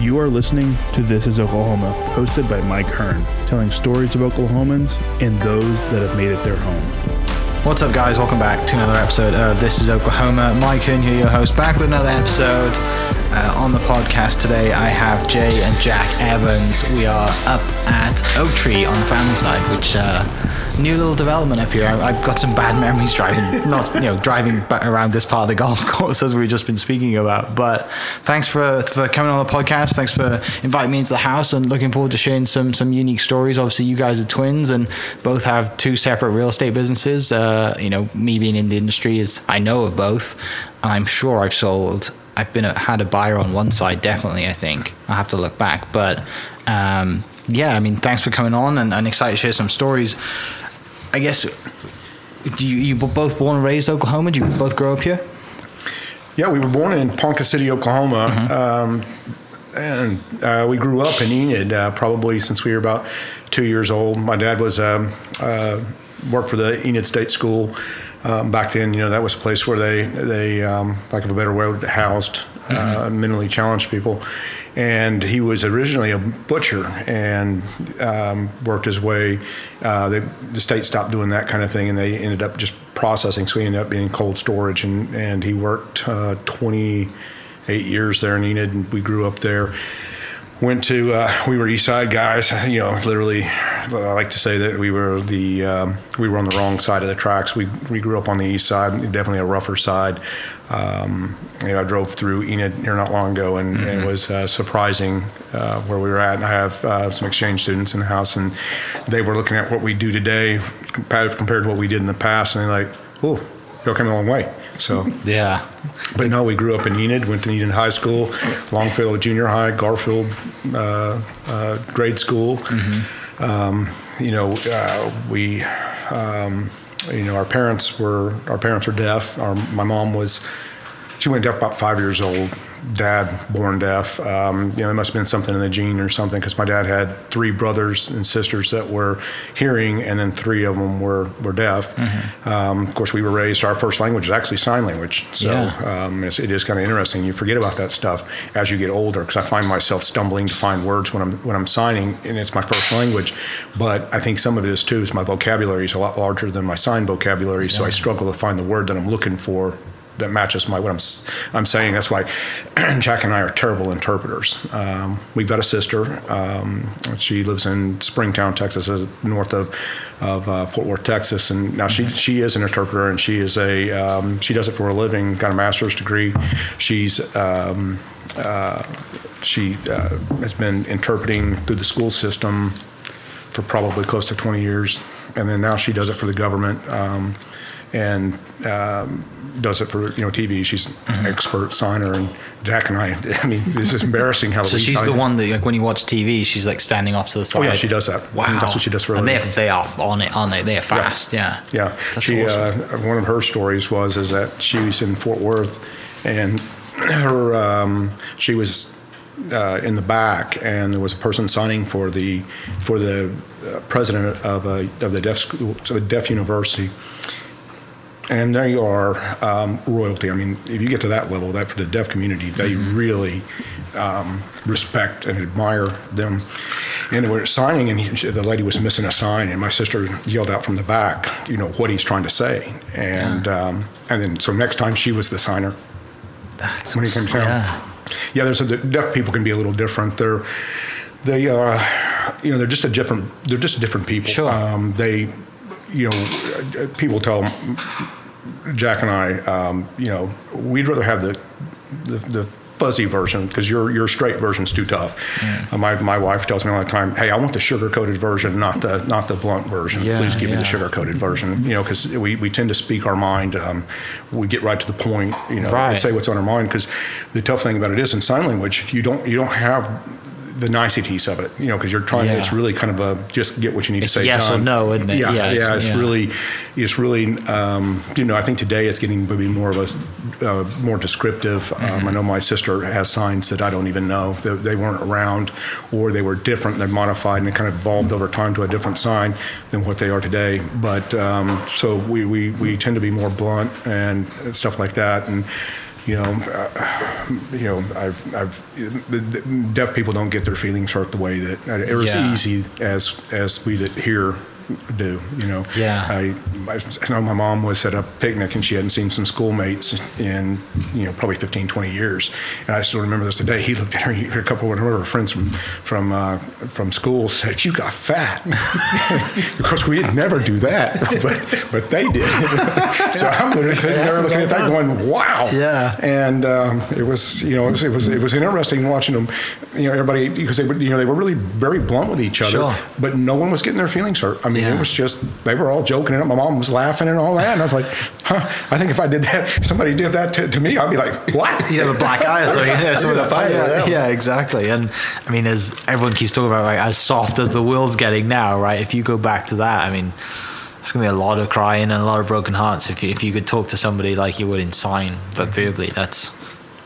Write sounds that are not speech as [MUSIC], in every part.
You are listening to This is Oklahoma, hosted by Mike Hearn, telling stories of Oklahomans and those that have made it their home. What's up, guys? Welcome back to another episode of This is Oklahoma. Mike Hearn here, your host, back with another episode. Uh, on the podcast today, I have Jay and Jack Evans. We are up at Oak Tree on the family side, which uh, new little development up here. I, have got some bad memories driving, [LAUGHS] not you know, driving around this part of the golf [LAUGHS] course as we've just been speaking about. But thanks for for coming on the podcast. Thanks for inviting me into the house, and looking forward to sharing some some unique stories. Obviously, you guys are twins and both have two separate real estate businesses. Uh, you know, me being in the industry is I know of both, and I'm sure I've sold I've been a, had a buyer on one side, definitely. I think I have to look back, but um, yeah, I mean, thanks for coming on, and, and excited to share some stories. I guess you you were both born and raised Oklahoma. Did you both grow up here? Yeah, we were born in Ponca City, Oklahoma. Mm-hmm. Um, and uh, we grew up in Enid uh, probably since we were about two years old. My dad was um, uh, worked for the Enid State School um, back then, you know, that was a place where they, they um, lack of a better word, housed uh, mm-hmm. mentally challenged people. And he was originally a butcher and um, worked his way. Uh, they, the state stopped doing that kind of thing, and they ended up just processing. So he ended up being cold storage, and, and he worked uh, 28 years there in Enid, and we grew up there went to uh, we were east side guys you know literally i like to say that we were the um, we were on the wrong side of the tracks. We we grew up on the east side definitely a rougher side. Um, you know i drove through enid here not long ago and, mm-hmm. and it was uh, surprising uh, where we were at. And i have uh, some exchange students in the house and they were looking at what we do today compared, compared to what we did in the past and they're like oh you're coming a long way so [LAUGHS] yeah, but no, we grew up in Enid, went to Enid High School, Longfellow Junior High, Garfield uh, uh, grade school. Mm-hmm. Um, you know, uh, we. Um, you know, our parents were our parents were deaf. Our, my mom was she went deaf about five years old dad born deaf. Um, you know, there must have been something in the gene or something because my dad had three brothers and sisters that were hearing, and then three of them were were deaf. Mm-hmm. Um, of course, we were raised. Our first language is actually sign language, so yeah. um, it's, it is kind of interesting. You forget about that stuff as you get older because I find myself stumbling to find words when I'm when I'm signing, and it's my first language. But I think some of it is too is my vocabulary is a lot larger than my sign vocabulary, yeah. so I struggle to find the word that I'm looking for that matches my what I'm I'm saying. That's why [CLEARS THROAT] Jack and I are terrible interpreters. Um, we've got a sister. Um, she lives in Springtown, Texas, north of of uh, Fort Worth, Texas, and now she she is an interpreter and she is a um, she does it for a living. Got a master's degree. She's um, uh, she uh, has been interpreting through the school system for probably close to 20 years, and then now she does it for the government um, and um, does it for you know TV. She's mm-hmm. expert signer, and Jack and I. [LAUGHS] I mean, it's just embarrassing how. so she's the one that like when you watch TV, she's like standing off to the side. Oh yeah, she does that. Wow, that's what she does for. And they they are on it, aren't they? They're fast. Yeah. Yeah. yeah. she awesome. uh, one of her stories was is that she was in Fort Worth, and her um, she was. Uh, in the back, and there was a person signing for the for the uh, president of a of the deaf school, so the deaf university, and there you are, um, royalty. I mean, if you get to that level, that for the deaf community, they mm-hmm. really um, respect and admire them. And we're signing, and he, the lady was missing a sign, and my sister yelled out from the back, you know, what he's trying to say. And yeah. um, and then so next time she was the signer. That's when he came down. Yeah. yeah, there's a, the deaf people can be a little different. They're they uh, you know they're just a different they're just different people. Sure. Um, they you know, people tell Jack and I, um, you know, we'd rather have the the, the fuzzy version because your your straight version's too tough. Mm. Uh, my my wife tells me all the time, "Hey, I want the sugar coated version, not the not the blunt version. Yeah, Please give yeah. me the sugar coated version." You know, because we, we tend to speak our mind. Um, we get right to the point. You know, right. and say what's on our mind. Because the tough thing about it is in sign language, you don't you don't have the niceties of it. You know, because you're trying. Yeah. It's really kind of a just get what you need It's to say. yes or no, isn't it? Yeah, Yeah, yeah. it's- It's, yeah. really, it's really. Um, you know, I think today it's getting to be more of a uh, more descriptive. Mm-hmm. Um, I know my sister has signs that I don't even know that they weren't around, or they were different. They're modified and it kind of evolved over time to a different sign than what they are today. But um, so we, we we tend to be more blunt and stuff like that, and you know, uh, you know, I've, I've, deaf people don't get their feelings hurt the way that, or as Yeah. easy as, as we that hear do, you know. Yeah. I, I know my mom was at a picnic and she hadn't seen some schoolmates in, you know, probably 15, 20 years. And I still remember this today. He looked at her, he- a couple of her friends from, from, uh, from school said, you got fat. [LAUGHS] of course, we would never do that, [LAUGHS] but, but they did. [LAUGHS] so I'm literally sitting there looking at that going, wow. Yeah. And um, it was, you know, it was, it was, it was interesting watching them, you know, everybody, because they were, you know, they were really very blunt with each other, Sure. but no one was getting their feelings hurt. I mean, Yeah. it was just, they were all joking and my mom was laughing and all that. And I was like, huh, I think if I did that, if somebody did that to, to me, I'd be like, what? you have a black eye, so yeah, so You're gonna fight yeah, yeah, exactly. And I mean, as everyone keeps talking about, like as soft as the world's getting now, right? If you go back to that, I mean, it's gonna be a lot of crying and a lot of broken hearts. If you, if you could talk to somebody like you would in sign, but verbally, that's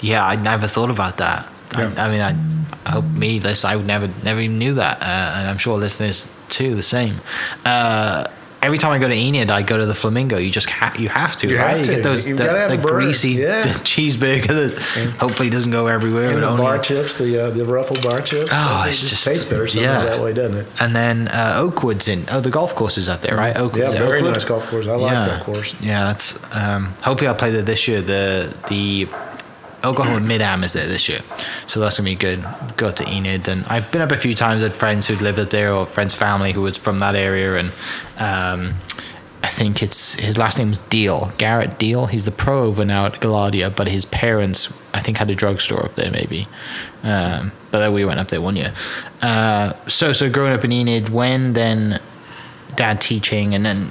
yeah, I never thought about that. Yeah. I, I mean, I, I hope me, listen, I would never, never even knew that, uh, and I'm sure listeners too, the same. Uh, every time I go to Enid, I go to the Flamingo. You just ha- you have to, You right? have You get those You've the, the greasy Yeah. [LAUGHS] cheeseburger that hopefully doesn't go everywhere. And the bar chips, the uh, the ruffled bar chips. Oh, it's it just- tastes better yeah. that way, doesn't it? And then uh, Oakwood's in. Oh, the golf course is up there, right? Oakwood's Yeah, very Oakwood? nice golf course. I like yeah. that course. Yeah, that's. Um, hopefully, I'll play there this year. The the Oklahoma Mid Am is there this year, so that's gonna be good. Go to Enid, and I've been up a few times. Had friends who'd lived up there, or friends' family who was from that area, and um, I think it's his last name was Deal, Garrett Deal. He's the pro over now at Gaillardia, but his parents, I think, had a drugstore up there, maybe. Um, but we went up there one year. Uh, so, so growing up in Enid, when then dad teaching, and then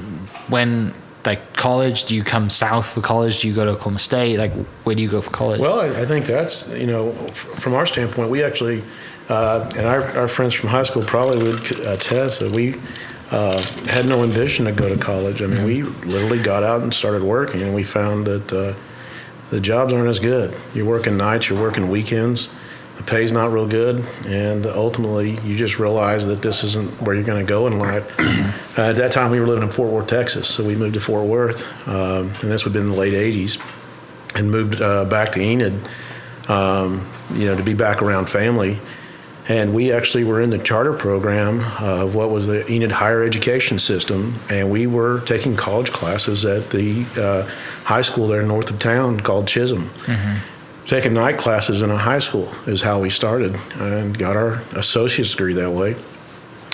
when like college, do you come south for college? Do you go to Oklahoma State? Like, where do you go for college? Well, I, I think that's you know, f- from our standpoint, we actually, uh, and our, our friends from high school probably would attest that we uh, had no ambition to go to college. I mean, we literally got out and started working, and we found that uh, the jobs aren't as good. You're working nights, you're working weekends. The pay's not real good, and ultimately, you just realize that this isn't where you're going to go in life. uh, [CLEARS THROAT] at that time, we were living in Fort Worth, Texas, so we moved to Fort Worth, um, and this would have been the late '80s and moved uh, back to Enid, um, you know, to be back around family. And we actually were in the charter program of what was the Enid higher education system, and we were taking college classes at the uh, high school there north of town called Chisholm. Taking night classes in a high school is how we started, and got our associate's degree that way.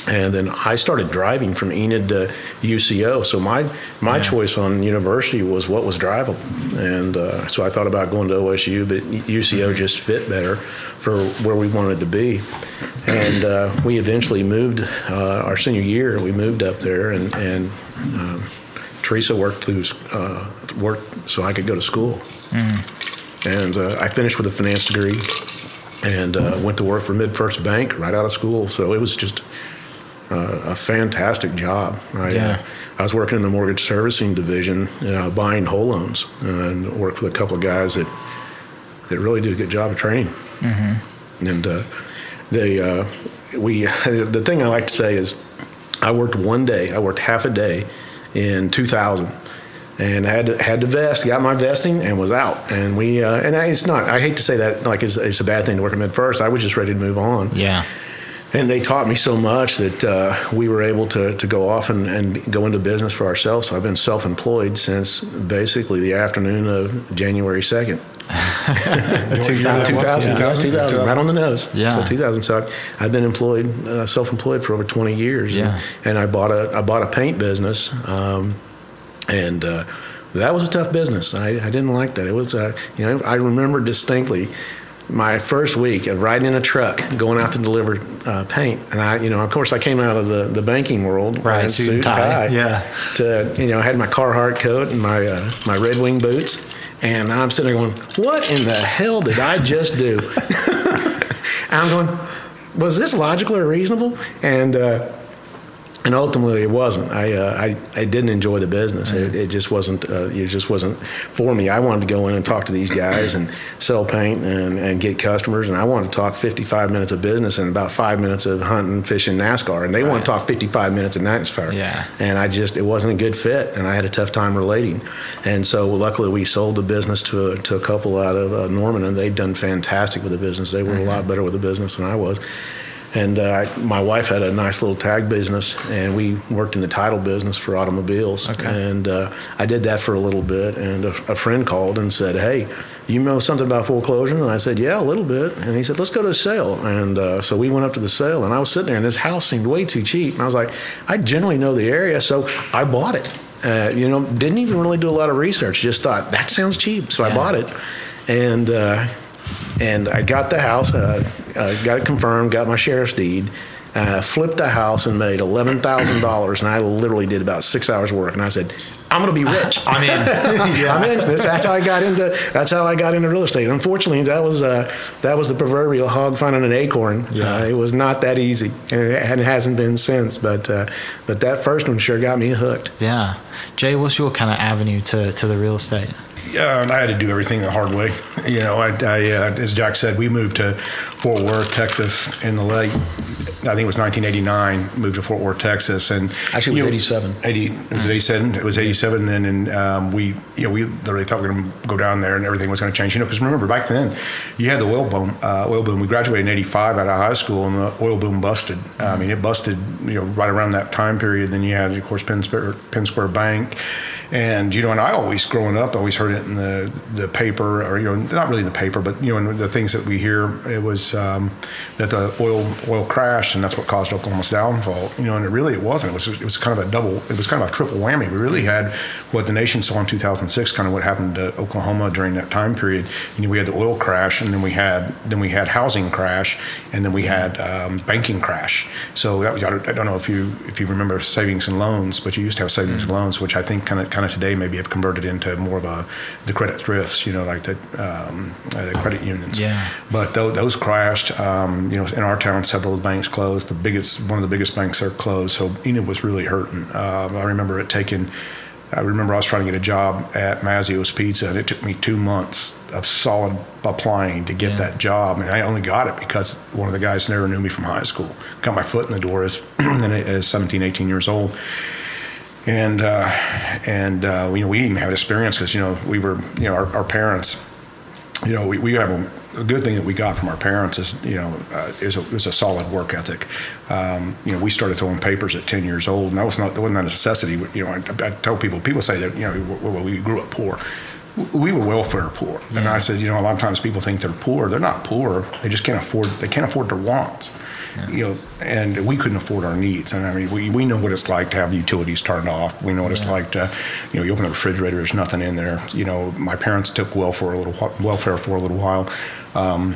And then I started driving from Enid to UCO. So my my choice on university was what was drivable, and uh, so I thought about going to OSU, but UCO just fit better for where we wanted to be. And uh, we eventually moved uh, our senior year. We moved up there, and and um, Teresa worked through uh, worked so I could go to school. And uh, I finished with a finance degree, and uh, went to work for MidFirst Bank right out of school. So it was just uh, a fantastic job. I, Yeah. uh, I was working in the mortgage servicing division, uh, buying whole loans, and worked with a couple of guys that that really did a good job of training. And uh, they, uh, we, the thing I like to say is, I worked one day. I worked half a day in 2000. And I had to, had to vest, got my vesting, and was out. And we, uh, and I, it's not. I hate to say that like it's, it's a bad thing to work at MidFirst. I was just ready to move on yeah. and they taught me so much that uh, we were able to, to go off and, and go into business for ourselves. So I've been self employed since basically the afternoon of January 2nd. [LAUGHS] 2000, 2000, 2000, right on the nose. Yeah. So 2000. So I've, I've been employed, uh, self employed for over 20 years. Yeah. And, and I bought a I bought a paint business. Um, and uh, that was a tough business. I, I didn't like that. It was, uh, you know, I remember distinctly my first week of riding in a truck, going out to deliver uh, paint, and I, you know, of course, I came out of the, the banking world, Right, wearing suit and tie, yeah. To you know, I had my Carhartt coat and my uh, my Red Wing boots, and I'm sitting there going, "What in the hell did I just do?" [LAUGHS] I'm going. was this logical or reasonable? And uh, and ultimately it wasn't. I, uh, I I didn't enjoy the business. It, it just wasn't. Uh, it just wasn't for me. I wanted to go in and talk to these guys and sell paint and, and get customers. And I wanted to talk 55 minutes of business and about five minutes of hunting, fishing, NASCAR. And they want to talk 55 minutes of NASCAR. Yeah. And I just it wasn't a good fit, and I had a tough time relating. And so luckily we sold the business to a, to a couple out of uh, Norman, and they've done fantastic with the business. They were a lot better with the business than I was. And uh, my wife had a nice little tag business, and we worked in the title business for automobiles. Okay. And uh, I did that for a little bit. And a, a friend called and said, "Hey, you know something about foreclosure?" And I said, "Yeah, a little bit." And he said, "Let's go to the sale." And uh, so we went up to the sale, and I was sitting there, and this house seemed way too cheap. And I was like, "I generally know the area, so I bought it." Uh, you know, didn't even really do a lot of research. Just thought that sounds cheap, so I bought it. And uh, and I got the house, uh, uh, got it confirmed, got my sheriff's deed, uh, flipped the house and made eleven thousand dollars. And I literally did about six hours work. And I said, "I'm going to be rich." I'm in. I'm in. That's, that's how I got into. That's how I got into real estate. Unfortunately, that was uh, that was the proverbial hog finding an acorn. Yeah. Uh, it was not that easy, and it, and it hasn't been since. But uh, but that first one sure got me hooked. Yeah. Jay, what's your kind of avenue to, to the real estate? Yeah, and I had to do everything the hard way. You know, I, I uh, as Jack said, we moved to Fort Worth, Texas, in the late, I think it was 1989. Moved to Fort Worth, Texas, and Actually, it was you know, 87. 80 was it 87? It was 87 then, and um, we, you know, we literally thought we were going to go down there and everything was going to change. You know, because remember back then, you had the oil boom. Uh, oil boom. We graduated in 85 out of high school, and the oil boom busted. I mean, it busted. You know, right around that time period. Then you had, of course, Penn Square, Penn Square Bank. And you know, and I always growing up, always heard it in the the paper, or you know, not really in the paper, but you know, in the things that we hear, it was um, that the oil oil crashed, and that's what caused Oklahoma's downfall. You know, and it really it wasn't. It was it was kind of a double. It was kind of a triple whammy. We really had what the nation saw in 2006, kind of what happened to Oklahoma during that time period. You know, we had the oil crash, and then we had then we had housing crash, and then we had um, banking crash. So that was, I don't, I don't know if you if you remember savings and loans, but you used to have savings and loans, which I think kind of kind of today maybe have converted into more of a the credit thrifts, you know, like the, um, uh, the credit unions. Yeah. But those, those crashed. Um, you know, in our town, several of the banks closed. The biggest, one of the biggest banks there closed. So Enid was really hurting. Uh, I remember it taking. I remember I was trying to get a job at Mazzio's Pizza, and it took me two months of solid applying to get Yeah. that job. And I only got it because one of the guys never knew me from high school. Got my foot in the door as, [CLEARS THROAT] as 17, 18 years old and uh, and uh, you know we didn't even had experience because you know we were you know our, our parents you know we, we have a, a good thing that we got from our parents is you know uh, is, a, is a solid work ethic. Um, you know we started throwing papers at 10 years old. And that was not that wasn't a necessity. You know I, I tell people people say that you know we, we grew up poor. We were welfare poor. And I said you know a lot of times people think they're poor. They're not poor. They just can't afford they can't afford their wants you know, and we couldn't afford our needs. And I mean, we, we know what it's like to have utilities turned off. We know what it's like to, you know, you open the refrigerator, there's nothing in there. You know, my parents took welfare for a little welfare for a little while. Um,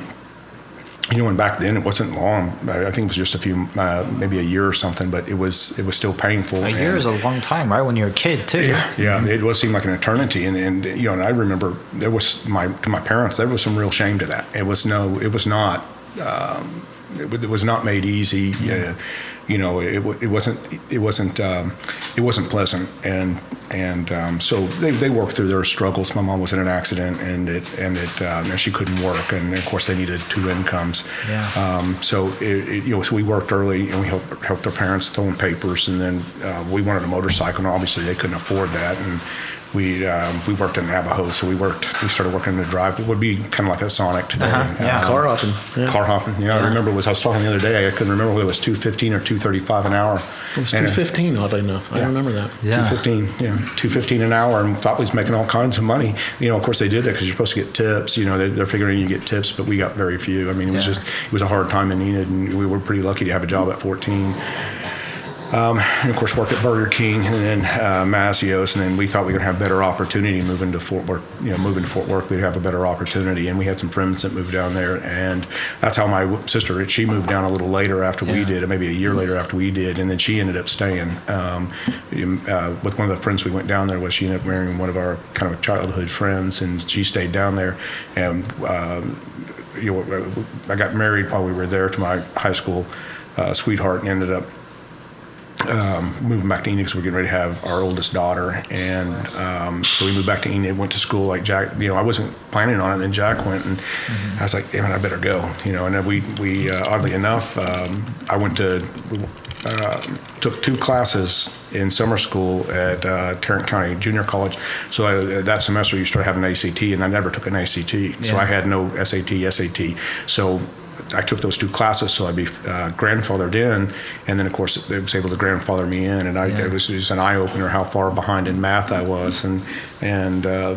you know, and back then it wasn't long. I think it was just a few, uh, maybe a year or something. But it was it was still painful. A year and- is a long time, right? When you're a kid, too. yeah, yeah, it was seem like an eternity, and, and you know, and I remember there was my to my parents there was some real shame to that. It was no, it was not, um, it, it was not made easy. You know, it, it wasn't it wasn't um, it wasn't pleasant, and and um, so they, they worked through their struggles. My mom was in an accident, and it and it um, and she couldn't work, and of course they needed two incomes. Yeah. Um, so it, it, you know, so we worked early, and we helped helped our parents throwing papers, and then uh, we wanted a motorcycle, and obviously they couldn't afford that, and we um, we worked in Navajo, so we worked we started working in the drive. It would be kind of like a Sonic today. Uh-huh, yeah. Um, Car hopping. Yeah. Car hopping. Yeah, I remember was I was talking the other day. I couldn't remember whether it was two fifteen or two thirty five an hour. It was uh, 215, oddly enough. I Yeah. remember that. Yeah. Two fifteen, yeah, two fifteen an hour, and thought we was making all kinds of money. You know, of course they did that because you're supposed to get tips. You know, they're, they're figuring you get tips, but we got very few. I mean, it was just it was a hard time in Enid, and we were pretty lucky to have a job at fourteen. Um, and of course, worked at Burger King and then uh, Mazzio's, and then we thought we were going to have better opportunity moving to Fort Worth. You know, moving to Fort Worth, we'd have a better opportunity, and we had some friends that moved down there, and that's how my sister she moved down a little later after we Yeah. did, maybe a year later after we did, and then she ended up staying um, uh, with one of the friends we went down there with. She ended up marrying one of our kind of childhood friends, and she stayed down there, and. Um, you know, I got married while we were there to my high school uh, sweetheart and ended up um, moving back to Enid because we are getting ready to have our oldest daughter, and um, so we moved back to Enid. Went to school like Jack. You know, I wasn't planning on it. Then Jack went, and mm-hmm. I was like, "Damn it, I better go." You know, and then we we uh, oddly enough, um, I went to. Uh, took two classes in summer school at uh, Tarrant County Junior College. So I, that semester you start having an ACT, and I never took an ACT. Yeah. So I had no SAT, SAT. So I took those two classes, so I'd be uh, grandfathered in, and then of course it was able to grandfather me in, and I, yeah. it was just an eye opener how far behind in math I was, and and uh,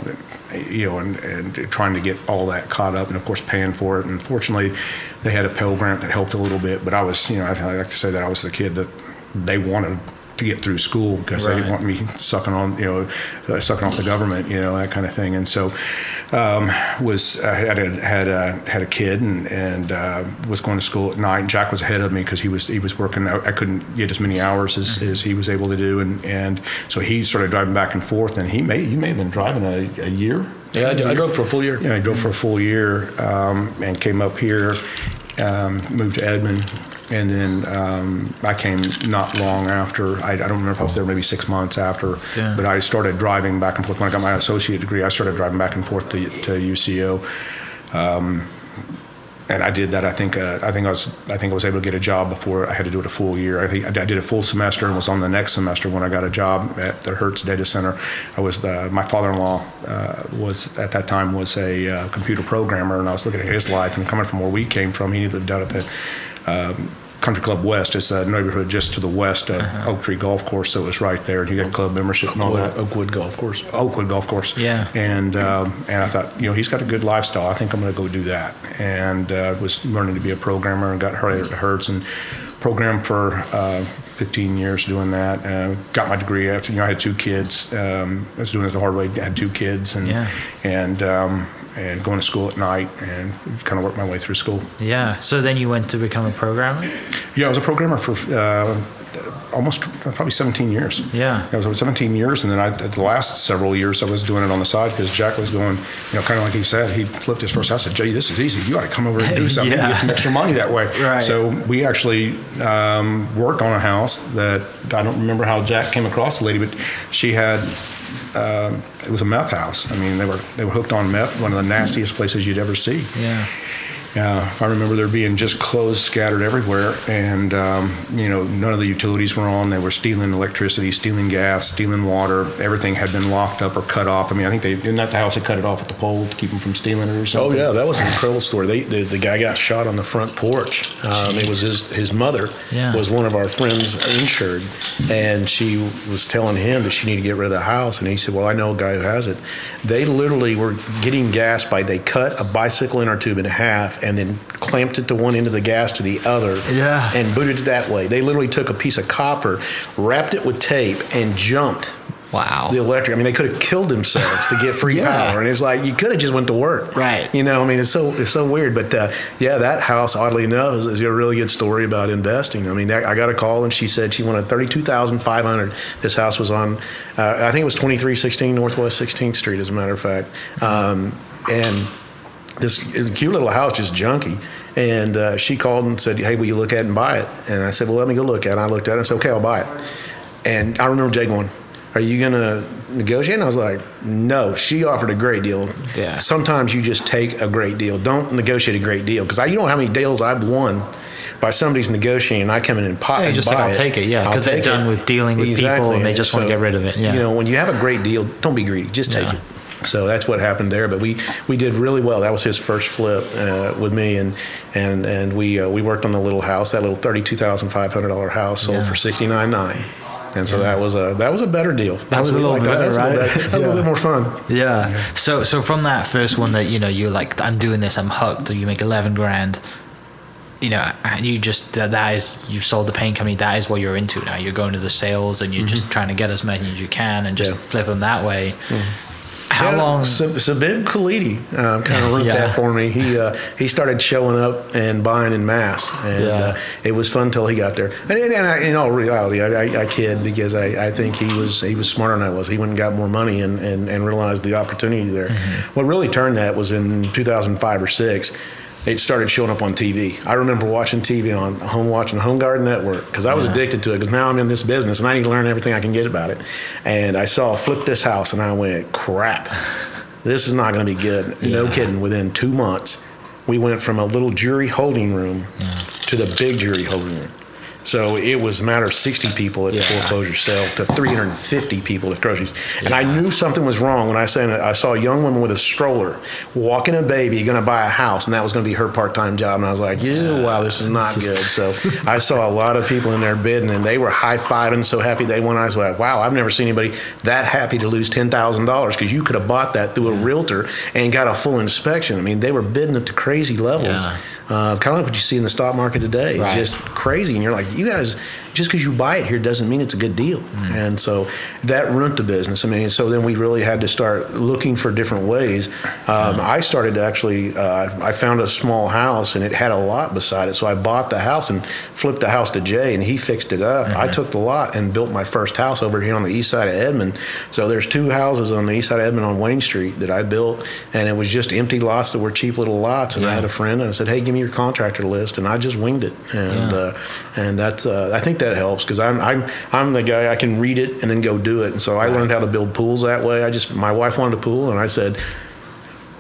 you know, and, and trying to get all that caught up, and of course paying for it. And fortunately, they had a Pell Grant that helped a little bit, but I was, you know, I, I like to say that I was the kid that they wanted to get through school because right. they didn't want me sucking on, you know, uh, sucking off the government, you know, that kind of thing. And so, um, was uh, had a had a had a kid and and uh, was going to school at night. And Jack was ahead of me because he was he was working. I, I, couldn't get as many hours as, mm-hmm. as he was able to do, and and so he started driving back and forth. And he may he may have been driving a, a year. Yeah, I, I, drove for a full year. Yeah, I drove for a full year um, and came up here, um, moved to Edmond, and then um, I came not long after. I, I, don't remember if I was there maybe six months after, yeah. but I started driving back and forth. When I got my associate degree, I started driving back and forth to, to UCO. Um, and I did that. I think uh, I think I was I think I was able to get a job before I had to do it a full year. I think I did a full semester and was on the next semester when I got a job at the Hertz Data Center. I was the, my father-in-law uh, was at that time was a uh, computer programmer, and I was looking at his life and coming from where we came from. He lived out at the um, Country Club West. It's a neighborhood just to the west of uh-huh. Oak Tree Golf Course, so it was right there. And you got club membership and all that. Oakwood Golf Course. Oakwood Golf Course. Yeah. And um, and I thought, you know, he's got a good lifestyle. I think I'm going to go do that. And uh, was learning to be a programmer and got hired at Hertz and programmed for uh, 15 years doing that. Uh, got my degree after you know I had two kids. Um, I was doing it the hard way. I had two kids and yeah. and um, and going to school at night and kind of work my way through school. Yeah. So then you went to become a programmer? Yeah, I was a programmer for uh, almost probably 17 years. Yeah. I was 17 years, and then I, the last several years I was doing it on the side because Jack was going, you know, kind of like he said, he flipped his first house. I said, Jay, this is easy. You ought to come over and do [LAUGHS] something yeah. and get some extra money that way. Right. So we actually um, worked on a house that I don't remember how Jack came across the lady, but she had uh, it was a meth house. I mean, they were they were hooked on meth, one of the nastiest places you'd ever see. Yeah. Uh, I remember there being just clothes scattered everywhere, and um, you know none of the utilities were on. They were stealing electricity, stealing gas, stealing water. Everything had been locked up or cut off. I mean, I think they in that the house they cut it off at the pole to keep them from stealing it or something. Oh yeah, that was an incredible story. They, the, the guy got shot on the front porch. Um, it was his his mother yeah. was one of our friends insured, and she was telling him that she needed to get rid of the house, and he said, "Well, I know a guy who has it." They literally were getting gas by they cut a bicycle inner tube in half and then clamped it to one end of the gas to the other yeah. and booted it that way. They literally took a piece of copper, wrapped it with tape, and jumped Wow. The electric. I mean, they could have killed themselves to get free [LAUGHS] yeah. power, and it's like you could have just went to work. Right. You know, I mean, it's so it's so weird, but uh, yeah, that house, oddly enough, is, is, a really good story about investing. I mean, I got a call and she said she wanted thirty two thousand five hundred. This house was on, uh, I think it was twenty three sixteen Northwest Sixteenth Street, as a matter of fact, um, and this cute little house, just junky. And uh, she called and said, "Hey, will you look at it and buy it?" And I said, "Well, let me go look at it." And I looked at it and said, "Okay, I'll buy it." And I remember Jay going, "Are you gonna negotiate?" And I was like, "No." She offered a great deal. Yeah. Sometimes you just take a great deal. Don't negotiate a great deal because I, you know how many deals I've won by somebody's negotiating and I come in and pot yeah, just like I'll it, take it, yeah, because they're done with dealing with exactly. people and they just so, want to get rid of it. Yeah. You know, when you have a great deal, don't be greedy. Just take yeah. it. So that's what happened there. But we, we did really well. That was his first flip uh, with me, and and and we uh, we worked on the little house, that little thirty two thousand five hundred dollar house, sold yeah. for sixty nine nine. And so yeah. that was a that was a better deal. That was a little better, that. right? That was, a little, yeah. a little bit more fun. Yeah. So so from that first one that you know you're like I'm doing this I'm hooked. You make eleven grand. You know, you just that is you sold the paint company. That is what you're into now. You're going to the sales and you're mm-hmm. just trying to get as many as you can and just flip them that way. Mm-hmm how yeah, long? Sabib Khalidi uh, kind of [LAUGHS] wrote yeah. that for me. He uh, he started showing up and buying in mass, and yeah. uh, it was fun till he got there. And, and, and I, in all reality, I, I, I, kid because I, I think he was he was smarter than I was. He went and got more money and, and, and realized the opportunity there. Mm-hmm. What really turned that was in 2005 or six it started showing up on TV. I remember watching TV on home watching Home Garden Network because I was Yeah. addicted to it. Because now I'm in this business and I need to learn everything I can get about it. And I saw flip this house and I went, crap, this is not going to be good. No kidding. Within two months, we went from a little jury holding room to the big jury holding room. So it was a matter of 60 people at the foreclosure sale to 350 people at groceries. And I knew something was wrong when I said I saw a young woman with a stroller walking a baby going to buy a house, and that was going to be her part time job. And I was like, yeah, wow, this is not good. So [LAUGHS] I saw a lot of people in there bidding, and they were high fiving so happy they won. I was like, wow, I've never seen anybody that happy to lose $10,000 because you could have bought that through a realtor and got a full inspection. I mean, they were bidding up to crazy levels. Yeah. Uh, kind of like what you see in the stock market today. It's Right. just crazy. And you're like, you guys, just because you buy it here doesn't mean it's a good deal. Mm. And so that ruined the business. I mean, so then we really had to start looking for different ways. Um, Mm. I started to actually, uh, I found a small house and it had a lot beside it. So I bought the house and flipped the house to Jay and he fixed it up. Mm-hmm. I took the lot and built my first house over here on the east side of Edmond. So there's two houses on the east side of Edmond on Wayne Street that I built. And it was just empty lots that were cheap little lots. And I had a friend and I said, hey, give me your contractor list. And I just winged it. And, Yeah. uh, and that's, uh, I think that helps because I'm, I'm, I'm the guy I can read it and then go do it. And so I learned how to build pools that way. I just, my wife wanted a pool and I said,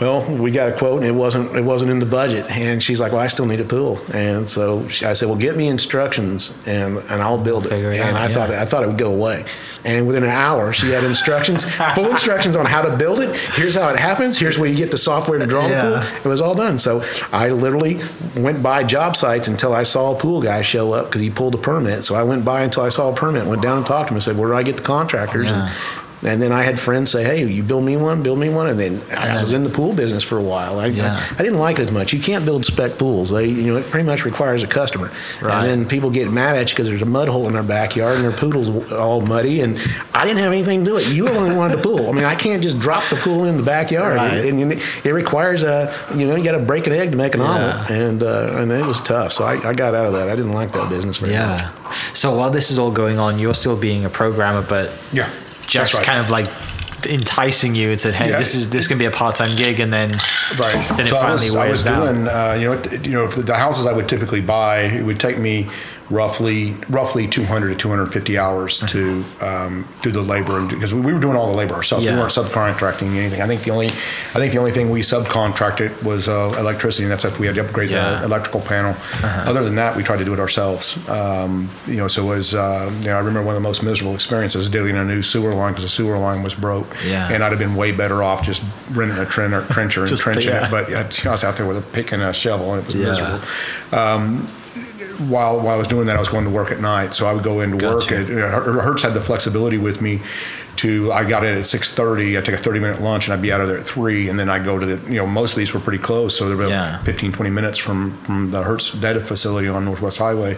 well, we got a quote and it wasn't it wasn't in the budget. And she's like, well, I still need a pool. And so she, I said, well, get me instructions and, and I'll build it. Figure it and out, I thought yeah. I thought it would go away. And within an hour, she had instructions, full [LAUGHS] instructions on how to build it. Here's how it happens. Here's where you get the software to draw Yeah. the pool. It was all done. So I literally went by job sites until I saw a pool guy show up because he pulled a permit. So I went by until I saw a permit, went down and talked to him and said, where do I get the contractors? Yeah. And, and then I had friends say, "Hey, you build me one, build me one." And then I was in the pool business for a while. I, Yeah. I, I didn't like it as much. You can't build spec pools. They, you know, it pretty much requires a customer. Right. And then people get mad at you because there's a mud hole in their backyard and their poodle's all muddy. And I didn't have anything to do it. You only wanted the pool. I mean, I can't just drop the pool in the backyard. Right. And, and it requires a, you know, you got to break an egg to make an Yeah. omelet. And uh, and it was tough. So I, I got out of that. I didn't like that business very much. Yeah. So while this is all going on, you're still being a programmer, but Yeah, Jack's that's right. kind of like enticing you and said, "Hey, Yeah. this is this can be a part-time gig," and then Right. then it so I was, I was down. doing, uh, you know, you know, the houses I would typically buy, it would take me roughly roughly 200 to 250 hours to um, do the labor, because we, we were doing all the labor ourselves. Yeah. We weren't subcontracting anything. I think the only, I think the only thing we subcontracted was uh, electricity, and that's if we had to upgrade Yeah. the electrical panel. Other than that, we tried to do it ourselves. Um, you know, so it was, uh, you know, I remember one of the most miserable experiences digging a new sewer line because the sewer line was broke, Yeah. and I'd have been way better off just renting a trencher, trencher and trenching it, but I was out there with a pick and a shovel, and it was miserable. Um, while while I was doing that, I was going to work at night, so I would go into work. At, you know, Her- Hertz had the flexibility with me to. I got in at six thirty. I take a thirty minute lunch, and I'd be out of there at three, and then I'd go to the. You know, most of these were pretty close, so they were Yeah. about 15, 20 minutes from from the Hertz data facility on Northwest Highway,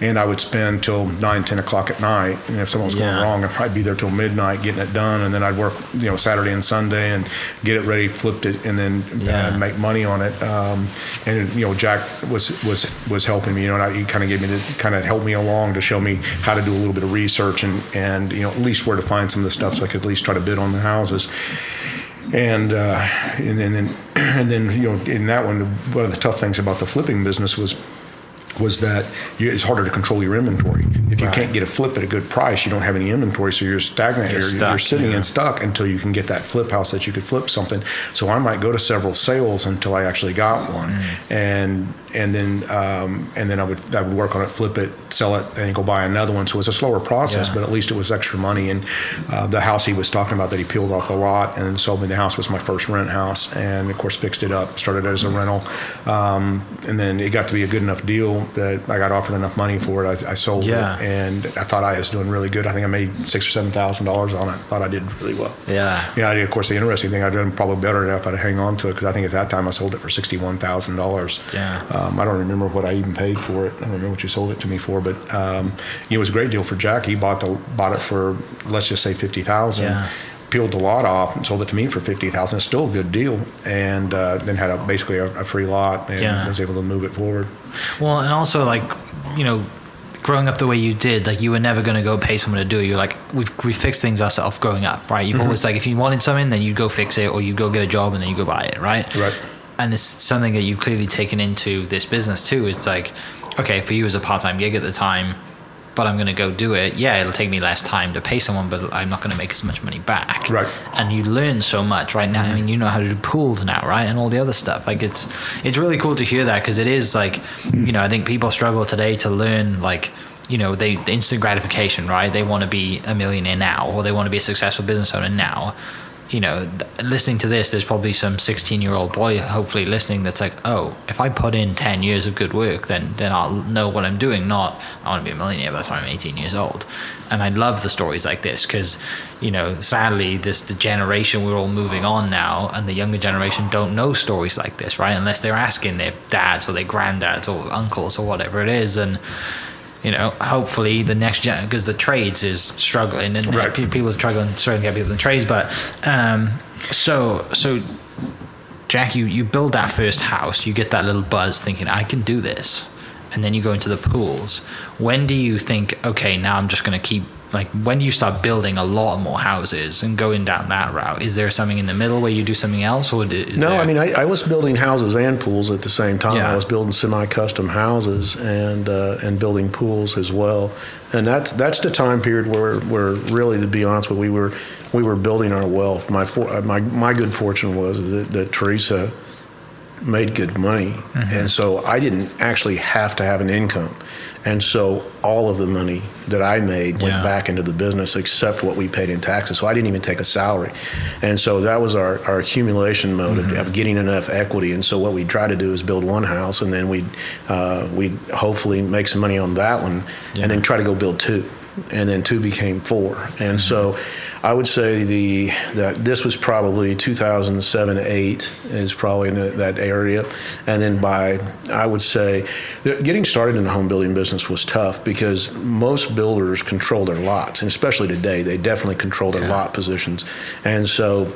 and I would spend till nine, 10 o'clock at night. And if something was Yeah. going wrong, I'd be there till midnight getting it done, and then I'd work. You know, Saturday and Sunday, and get it ready, flipped it, and then Yeah. uh, make money on it. Um, and you know, Jack was was was helping me. You know, and I, he kind of gave me the kind of helped me along to show me how to do a little bit of research and and you know at least where to find some of the stuff, so I could at least try to bid on the houses. And uh, and then and, [CLEARS THROAT] and then you know in that one, one of the tough things about the flipping business was was that you, it's harder to control your inventory. If you Right. can't get a flip at a good price, you don't have any inventory, so you're stagnant. You're You're, stuck, you're sitting yeah. and stuck until you can get that flip house that you could flip something. So I might go to several sales until I actually got one, Mm. and and then um, and then I would I would work on it, flip it, sell it, and go buy another one. So it's a slower process, Yeah. but at least it was extra money. And uh, the house he was talking about that he peeled off the lot and sold me the house was my first rent house, and of course fixed it up, started as a rental, um, and then it got to be a good enough deal that I got offered enough money for it. I, I sold Yeah. it, and I thought I was doing really good. I think I made six or seven thousand dollars on it. Thought I did really well. Yeah. You know, of course, the interesting thing I'd done probably better enough if I'd hang on to it because I think at that time I sold it for sixty-one thousand dollars. Yeah. Um, I don't remember what I even paid for it. I don't remember what you sold it to me for, but um, it was a great deal for Jack. He bought the bought it for let's just say fifty thousand. Yeah. Peeled the lot off and sold it to me for fifty thousand. It's still a good deal, and uh, then had a, basically a, a free lot and Yeah. was able to move it forward. Well, and also like, you know, growing up the way you did, like you were never going to go pay someone to do it. You're like, we've we fixed things ourselves growing up, right? You've always like, if you wanted something, then you'd go fix it, or you go get a job and then you go buy it, right? Right. and it's something that you've clearly taken into this business too. It's like, okay, for you as a part time gig at the time, but I'm going to go do it. Yeah, it'll take me less time to pay someone, but I'm not going to make as much money back. Right. And you learn so much right now. I mean, mm. you know how to do pools now, right, and all the other stuff. Like it's it's really cool to hear that because it is like, mm. you know, I think people struggle today to learn like. You know, they the instant gratification, right? They want to be a millionaire now, or they want to be a successful business owner now you know, th- listening to this, there's probably some 16 year old boy hopefully listening that's like, oh, if I put in 10 years of good work, then then I'll know what I'm doing. Not I want to be a millionaire by the time I'm 18 years old. And I love the stories like this because, you know, sadly, this the generation we're all moving on now, and the younger generation don't know stories like this, right? Unless they're asking their dads or their granddads or uncles or whatever it is, and you know, hopefully the next gen because the trades is struggling and Right. people are struggling struggling to get people in trades. But um, so so Jack, you you build that first house, you get that little buzz, thinking I can do this, and then you go into the pools. When do you think, okay, now I'm just going to keep like when do you start building a lot more houses and going down that route? Is there something in the middle where you do something else, or No, there- I mean, I, I was building houses and pools at the same time. Yeah. I was building semi-custom houses and uh, and building pools as well. And that's that's the time period where, where really, to be honest with you, we were we were building our wealth. My for, uh, my my good fortune was that, that Teresa made good money, and so I didn't actually have to have an income. And so all of the money that I made went Yeah. back into the business except what we paid in taxes. So I didn't even take a salary. And so that was our, our accumulation mode of, of getting enough equity. And so what we try to do is build one house and then we'd, uh, we'd hopefully make some money on that one and then try to go build two. And then two became four. And so I would say the that this was probably 2007, 8 is probably in the, that area. And then by, I would say, getting started in the home building business was tough because most builders control their lots, and especially today, they definitely control their Yeah. lot positions. And so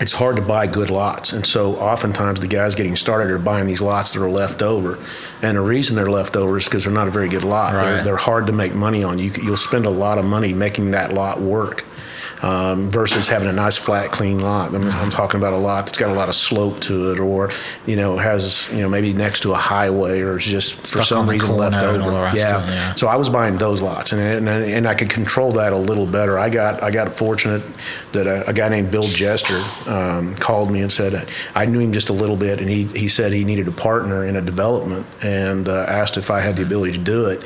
it's hard to buy good lots. And so oftentimes the guys getting started are buying these lots that are left over. And the reason they're left over is because they're not a very good lot. They're, they're hard to make money on. You, you'll spend a lot of money making that lot work. Um, versus having a nice flat clean lot. I'm, I'm talking about a lot that's got a lot of slope to it, or you know has you know maybe next to a highway, or it's just for Stuck on some reason left over. yeah. yeah. So I was buying those lots, and and, and I could control that a little better. I got I got fortunate that a, a guy named Bill Jester um, called me and said I knew him just a little bit, and he he said he needed a partner in a development, and uh, asked if I had the ability to do it.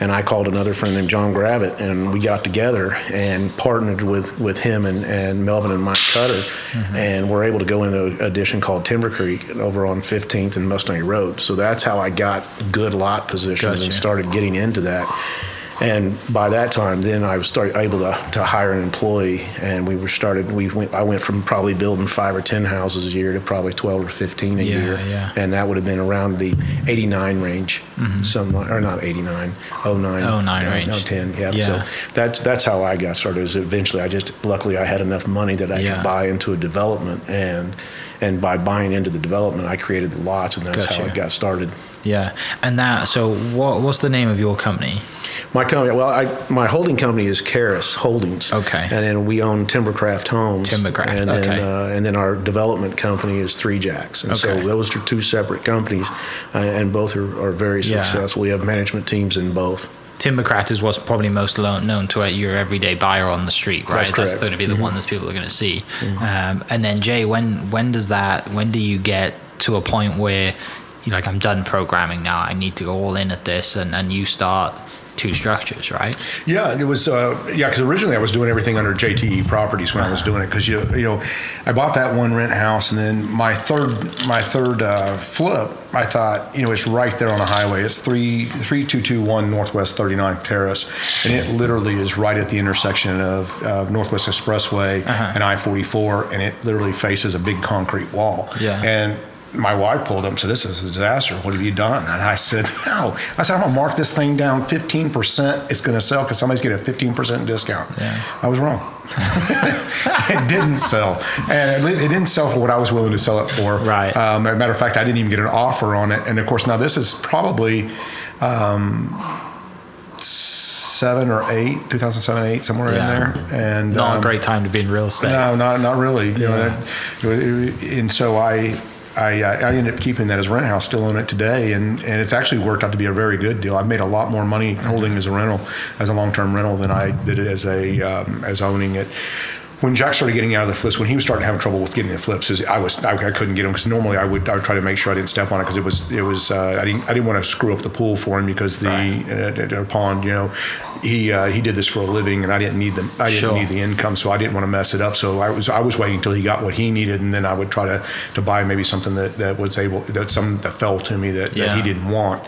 And I called another friend named John Gravitt, and we got together and partnered with, with him and, and Melvin and Mike Cutter, Mm-hmm. and we're able to go into an addition called Timber Creek over on 15th and Mustang Road. So that's how I got good lot positions and started getting into that. And by that time, then I was start, able to, to hire an employee, and we were started. We went, I went from probably building five or ten houses a year to probably twelve or fifteen a Yeah, year, yeah. and that would have been around the eighty-nine range, mm-hmm. some or not eighty-nine, oh nine, 09 no, range. no ten, yeah. Yeah. So that's that's how I got started. Is eventually I just luckily I had enough money that I Yeah. could buy into a development, and and by buying into the development, I created the lots, and that's how Gotcha. it got started. yeah. And that. So what what's the name of your company? My company, well, I, my holding company is Karis Holdings. Okay. And then we own Timbercraft Homes. Timbercraft, And then, okay. uh, and then our development company is Three Jacks. And Okay. so those are two separate companies, uh, and both are, are very Yeah. successful. We have management teams in both. Timbercraft is what's probably most lo- known to your everyday buyer on the street, right? That's. Mm-hmm. going to be the one that people are going to see. Um, and then Jay, when when does that? When do you get to a point where you're like, I'm done programming now. I need to go all in at this, and and you start two structures, right? Yeah, it was uh, yeah because originally I was doing everything under JTE Properties when I was doing it because you you know I bought that one rent house and then my third my third uh, flip I thought you know it's right there on the highway it's three three two two one Northwest 39th Terrace and it literally is right at the intersection of uh, Northwest Expressway and I 44 and it literally faces a big concrete wall Yeah. and my wife pulled up and said, This is a disaster. What have you done? And I said, No. I said, I'm going to mark this thing down 15%. It's going to sell because somebody's getting a 15% discount. Yeah. I was wrong. [LAUGHS] it didn't sell. And it, it didn't sell for what I was willing to sell it for. Right. Um, as a matter of fact, I didn't even get an offer on it. And of course, now this is probably. Um, Seven or eight, 2007, eight, somewhere Yeah. in there, and Not um, a great time to be in real estate. no, not not really. You know, Yeah. that- and so I I, uh, I ended up keeping that as a rent house, still own it today, and, and it's actually worked out to be a very good deal. I've made a lot more money holding it as a rental, as a long term rental, than I did as a um, as owning it. When Jack started getting out of the flips, when he was starting having trouble with getting the flips, is I was I, I couldn't get him because normally I would I would try to make sure I didn't step on it because it was it was uh, I didn't I didn't want to screw up the pool for him because the uh, uh, pond you know he uh, he did this for a living and I didn't need the I didn't Sure. need the income so I didn't want to mess it up so I was I was waiting until he got what he needed and then I would try to to buy maybe something that, that was able that something that fell to me that, that he didn't want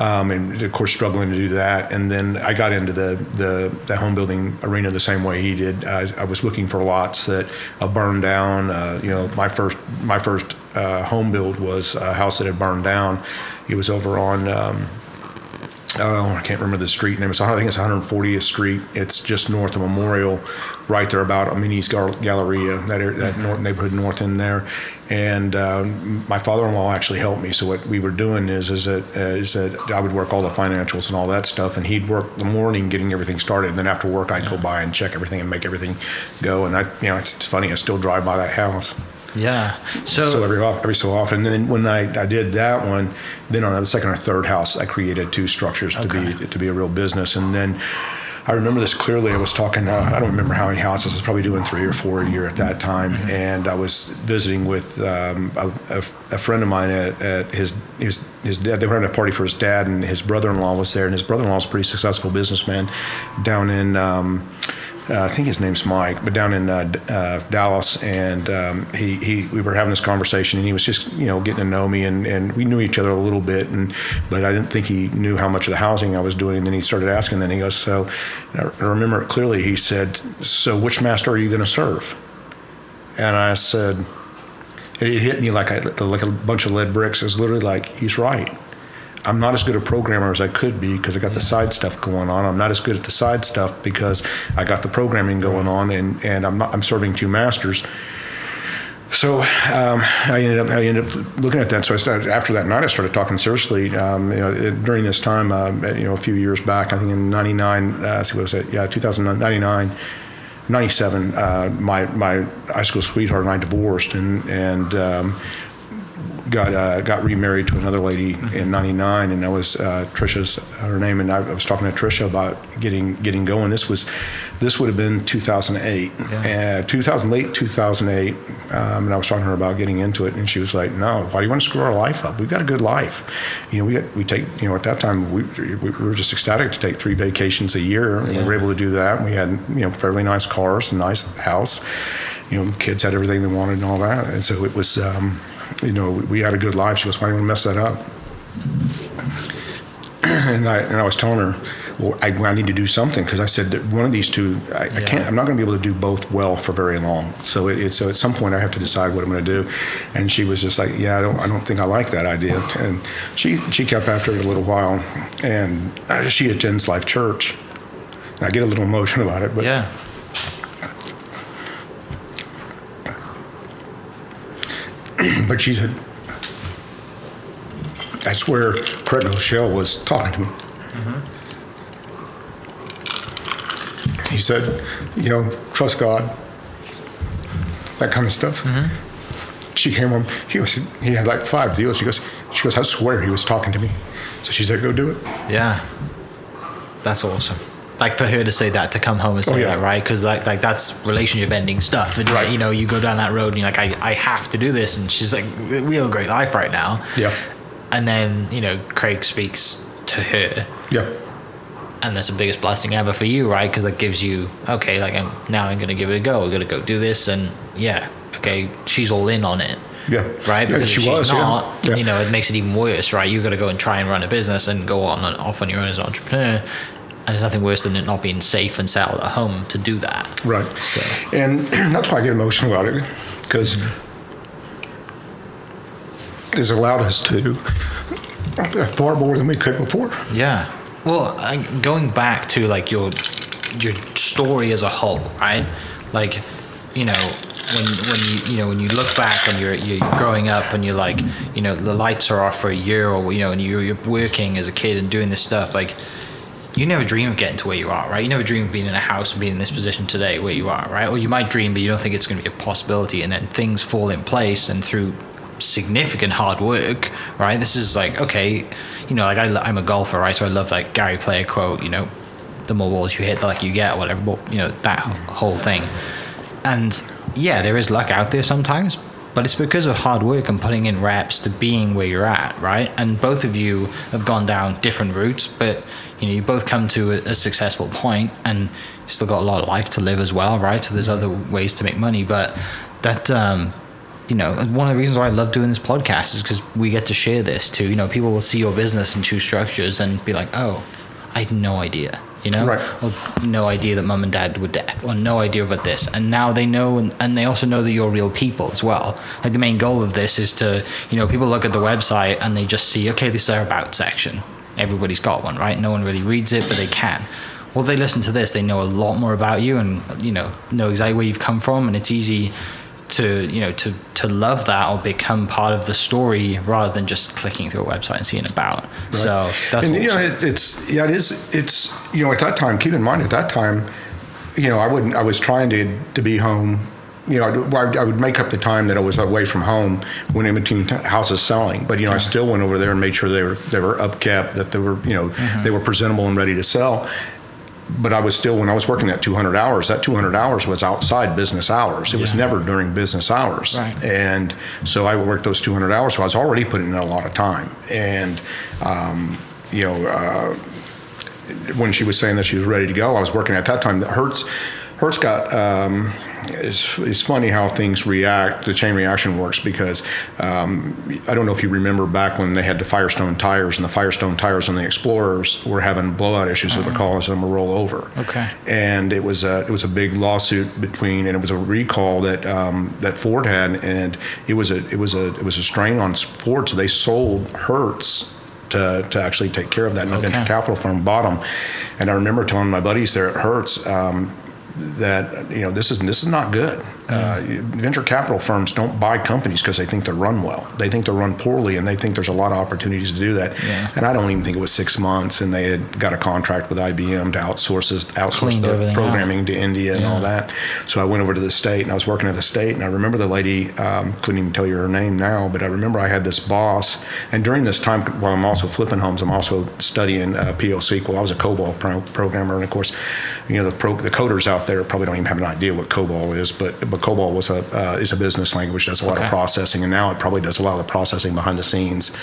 um, and of course struggling to do that. And then I got into the the, the home building arena the same way he did. I, I was looking for lots that uh, burned down. Uh, you know my first my first uh, home build was a house that had burned down. It was over on um, oh, I can't remember the street name. It's, I think it's 140th Street. It's just north of Memorial, right there about East Galleria, that area, that north, neighborhood north in there. And um, my father-in-law actually helped me. So what we were doing is is that uh, is that I would work all the financials and all that stuff, and he'd work the morning getting everything started. And then after work, I'd go by and check everything and make everything go. And I, you know, it's funny. I still drive by that house Yeah. So, so every every so often. And then when I, I did that one, then on the second or third house, I created two structures to be to be a real business. And then I remember this clearly. I was talking. Uh, I don't remember how many houses. I was probably doing three or four a year at that time. And I was visiting with um, a, a, a friend of mine at, at his his his dad. They were having a party for his dad, and his brother-in-law was there. And his brother-in-law was a pretty successful businessman down in. Um, uh, I think his name's Mike, but down in uh, uh, Dallas, and um, he, he we were having this conversation, and he was just you know getting to know me, and, and we knew each other a little bit, and but I didn't think he knew how much of the housing I was doing. And then he started asking, and then he goes, so I remember it clearly. He said, so which master are you going to serve? And I said, it hit me like I, like a bunch of lead bricks. It was literally like he's right. I'm not as good a programmer as I could be because I got the side stuff going on. I'm not as good at the side stuff because I got the programming going on, and, and I'm not, I'm serving two masters. So um, I ended up I ended up looking at that. So I started after that night. I started talking seriously. Um, you know, during this time, um, you know, a few years back, I think in '99. Uh, see what was it? Yeah, 2099. 97, uh, my my high school sweetheart and I divorced, and and um, got uh, got remarried to another lady in '99, and that was uh, Trisha's her name, and I, was talking to Trisha about getting getting going. This was this would have been 2008, uh, 2000 late 2008, um, and I was talking to her about getting into it, and she was like, "No, why do you want to screw our life up? We've got a good life. You know, we got we take you know at that time we, we were just ecstatic to take three vacations a year, and we were able to do that. We had you know fairly nice cars, a nice house." you know, kids had everything they wanted and all that. And so it was, um, you know, we, we had a good life. She goes, why do you want to mess that up? [CLEARS THROAT] and I and I was telling her, well, I, I need to do something because I said that one of these two, I, I can't. I'm not going to be able to do both well for very long. So it, it, so at some point I have to decide what I'm going to do. And she was just like, yeah, I don't I don't think I like that idea. And she she kept after it a little while, and uh, she attends Life Church. And I get a little emotional about it, but yeah. [CLEARS THROAT] but she said, that's where Craig Groeschel was talking to me. Mm-hmm. He said, you know, trust God, that kind of stuff. Mm-hmm. She came home. He goes, he had like five deals. She goes, she goes, I swear he was talking to me. So she said, go do it. Yeah. That's awesome. Like for her to say that, to come home and oh, say Oh, yeah. that, right? Because like, like that's relationship ending stuff. And Right. you know, you go down that road and you're like, I, I have to do this. And she's like, we have a great life right now. Yeah. And then, you know, Craig speaks to her. Yeah. And that's the biggest blessing ever for you, right? Because that gives you, okay, like I'm, now I'm going to give it a go. We're going to go do this. And yeah, okay, she's all in on it. Yeah. right? Yeah, Because she if she's was, yeah. not, Yeah. you know, it makes it even worse, right? You've got to go and try and run a business and go on and off on your own as an entrepreneur. And there's nothing worse than it not being safe and settled at home to do that. Right. So- And [CLEARS THROAT] that's why I get emotional about it because it's allowed us to uh, far more than we could before. Yeah. Well, I, going back to like your your story as a whole, right? Like, you know, when when you you know when you look back and you're you're growing up and you're like, you know, the lights are off for a year, or you know, and you're, you're working as a kid and doing this stuff, like. You never dream of getting to where you are, right? You never dream of being in a house and being in this position today where you are, right? Or you might dream, but you don't think it's going to be a possibility. And then things fall in place, and through significant hard work, right? This is like okay, you know, like I, I'm a golfer, right? So I love like Gary Player quote, you know, the more balls you hit, the luck you get, or whatever. But you know that whole thing, and yeah, there is luck out there sometimes, but it's because of hard work and putting in reps to being where you're at, right? And both of you have gone down different routes, but you know you both come to a, a successful point, and you still got a lot of life to live as well, right? So there's other ways to make money, but that. Um, you know, one of the reasons why I love doing this podcast is because we get to share this too. You know, people will see your business in two structures and be like, "Oh, I had no idea." You know, Right. or no idea that mum and dad were deaf, or no idea about this, and now they know, and, and they also know that you're real people as well. Like the main goal of this is to, you know, people look at the website and they just see, okay, this is our about section. Everybody's got one, right? No one really reads it, but they can. Well, they listen to this, they know a lot more about you, and you know, know exactly where you've come from, and it's easy to you know to to love that or become part of the story rather than just clicking through a website and seeing about. So that's and you know it, it's yeah it is it's you know at that time keep in mind at that time you know I wouldn't I was trying to to be home you know I, I would make up the time that I was away from home when in between t- houses selling but you know I still went over there and made sure they were they were upkept that they were you know Mm-hmm. they were presentable and ready to sell. But I was still when I was working that 200 hours that 200 hours was outside business hours. It was never during business hours. Right. and so I worked those 200 hours so I was already putting in a lot of time. And um, you know uh, when she was saying that she was ready to go I was working at that time. That Hertz Hertz got um, it's, it's funny how things react the chain reaction works because um, I don't know if you remember back when they had the Firestone tires and the Firestone tires on the Explorers were having blowout issues that were causing them to roll over. Okay. and it was a it was a big lawsuit between and it was a recall that um, that Ford had and it was a it was a it was a strain on Ford so they sold Hertz to, to actually take care of that and a venture capital firm bought them and I remember telling my buddies there at Hertz um, that you know this is this is not good. Uh, venture capital firms don't buy companies because they think they're run well. They think they're run poorly, and they think there's a lot of opportunities to do that. Yeah. And I don't even think it was six months, and they had got a contract with IBM to outsource this, outsource Cleaned the programming to India and all that. So I went over to the state, and I was working at the state, and I remember the lady. Um, couldn't even tell you her name now, but I remember I had this boss, and during this time, while I'm also flipping homes, I'm also studying uh, PL SQL. I was a COBOL pro- programmer, and of course, you know the pro- the coders out there probably don't even have an idea what COBOL is, but but COBOL was a uh, is a business language, does a lot Okay. of processing, and now it probably does a lot of the processing behind the scenes.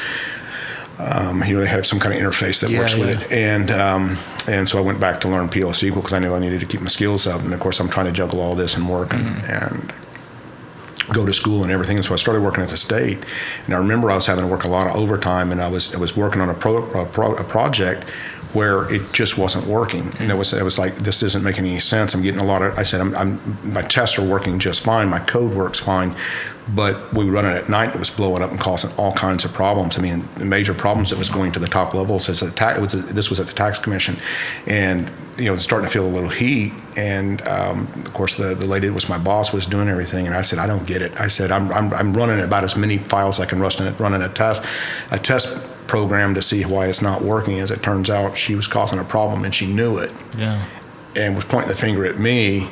Um, you know, they have some kind of interface that Yeah, works with yeah. it, and um, and so I went back to learn PL SQL because I knew I needed to keep my skills up, and of course I'm trying to juggle all this and work and, and go to school and everything. And so I started working at the state, and I remember I was having to work a lot of overtime, and I was I was working on a pro, a, pro, a project where it just wasn't working, and it was it was like this isn't making any sense. I'm getting a lot of. I said I'm, I'm my tests are working just fine, my code works fine, but we were running at night. It was blowing up and causing all kinds of problems. I mean, the major problems that was going to the top levels. Ta- it was a, this was at the tax commission, and you know starting to feel a little heat. And um, of course, the the lady that was my boss was doing everything, and I said, I don't get it. I said, I'm I'm, I'm running about as many files I can run it running a test a test program to see why it's not working. As it turns out, she was causing a problem, and she knew it Yeah. and was pointing the finger at me,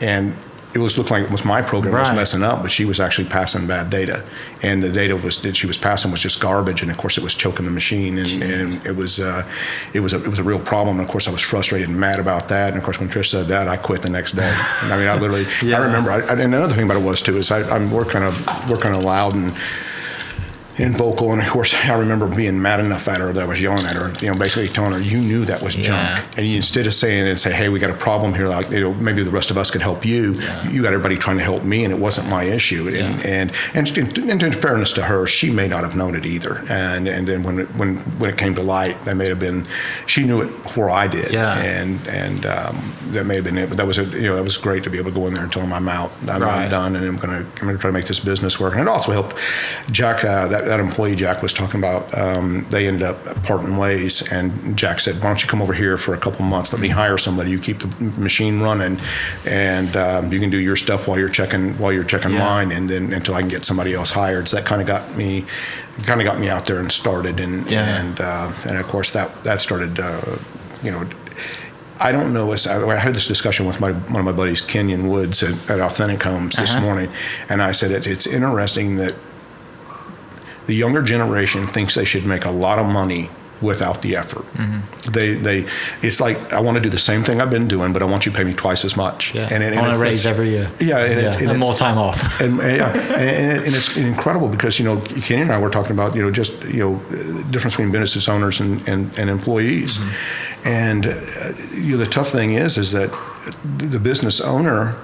and it was looked like it was my program Right. was messing up, but she was actually passing bad data, and the data was that she was passing was just garbage, and of course it was choking the machine, and, and it was uh, it was a, it was a real problem. And of course I was frustrated and mad about that, and of course when Trish said that, I quit the next day. And I mean I literally [LAUGHS] Yeah. I remember, I, and another thing about it was too is I, I'm we're kind of we're kind of loud and and vocal. And of course, I remember being mad enough at her that I was yelling at her, you know, basically telling her, you knew that was Yeah. junk. And you, instead of saying and say, hey, we got a problem here, like, you know, maybe the rest of us could help you, Yeah. you got everybody trying to help me, and it wasn't my issue. And, Yeah. and, and, in- and in fairness to her, she may not have known it either. And, and then when it, when, when it came to light, that may have been, she knew it before I did. Yeah. And, and um, that may have been it. But that was, a, you know, that was great to be able to go in there and tell them I'm out, I'm, Right. I'm done, and I'm going to, I'm to try to make this business work. And it also helped Jack, uh, that, that employee Jack was talking about, um, they ended up parting ways, and Jack said, "Why don't you come over here for a couple months? Let me hire somebody. You keep the machine running, and um, you can do your stuff while you're checking while you're checking Yeah. mine, and then until I can get somebody else hired." So that kind of got me, kind of got me out there and started, and Yeah. and uh, and of course that that started, uh, you know. I don't know. as- I I had this discussion with my, one of my buddies, Kenyon Woods, at, at Authentic Homes this Uh-huh. morning, and I said it, it's interesting that the younger generation thinks they should make a lot of money without the effort. Mm-hmm. They they it's like I want to do the same thing I've been doing, but I want you to pay me twice as much. Yeah. And, I want to raise every year. Yeah, and, It's, and and it's- more time off. [LAUGHS] and, and, yeah, and, and it's incredible because you know Kenny and I were talking about you know just you know the difference between business owners and, and, and employees, and uh, you know the tough thing is is that the business owner.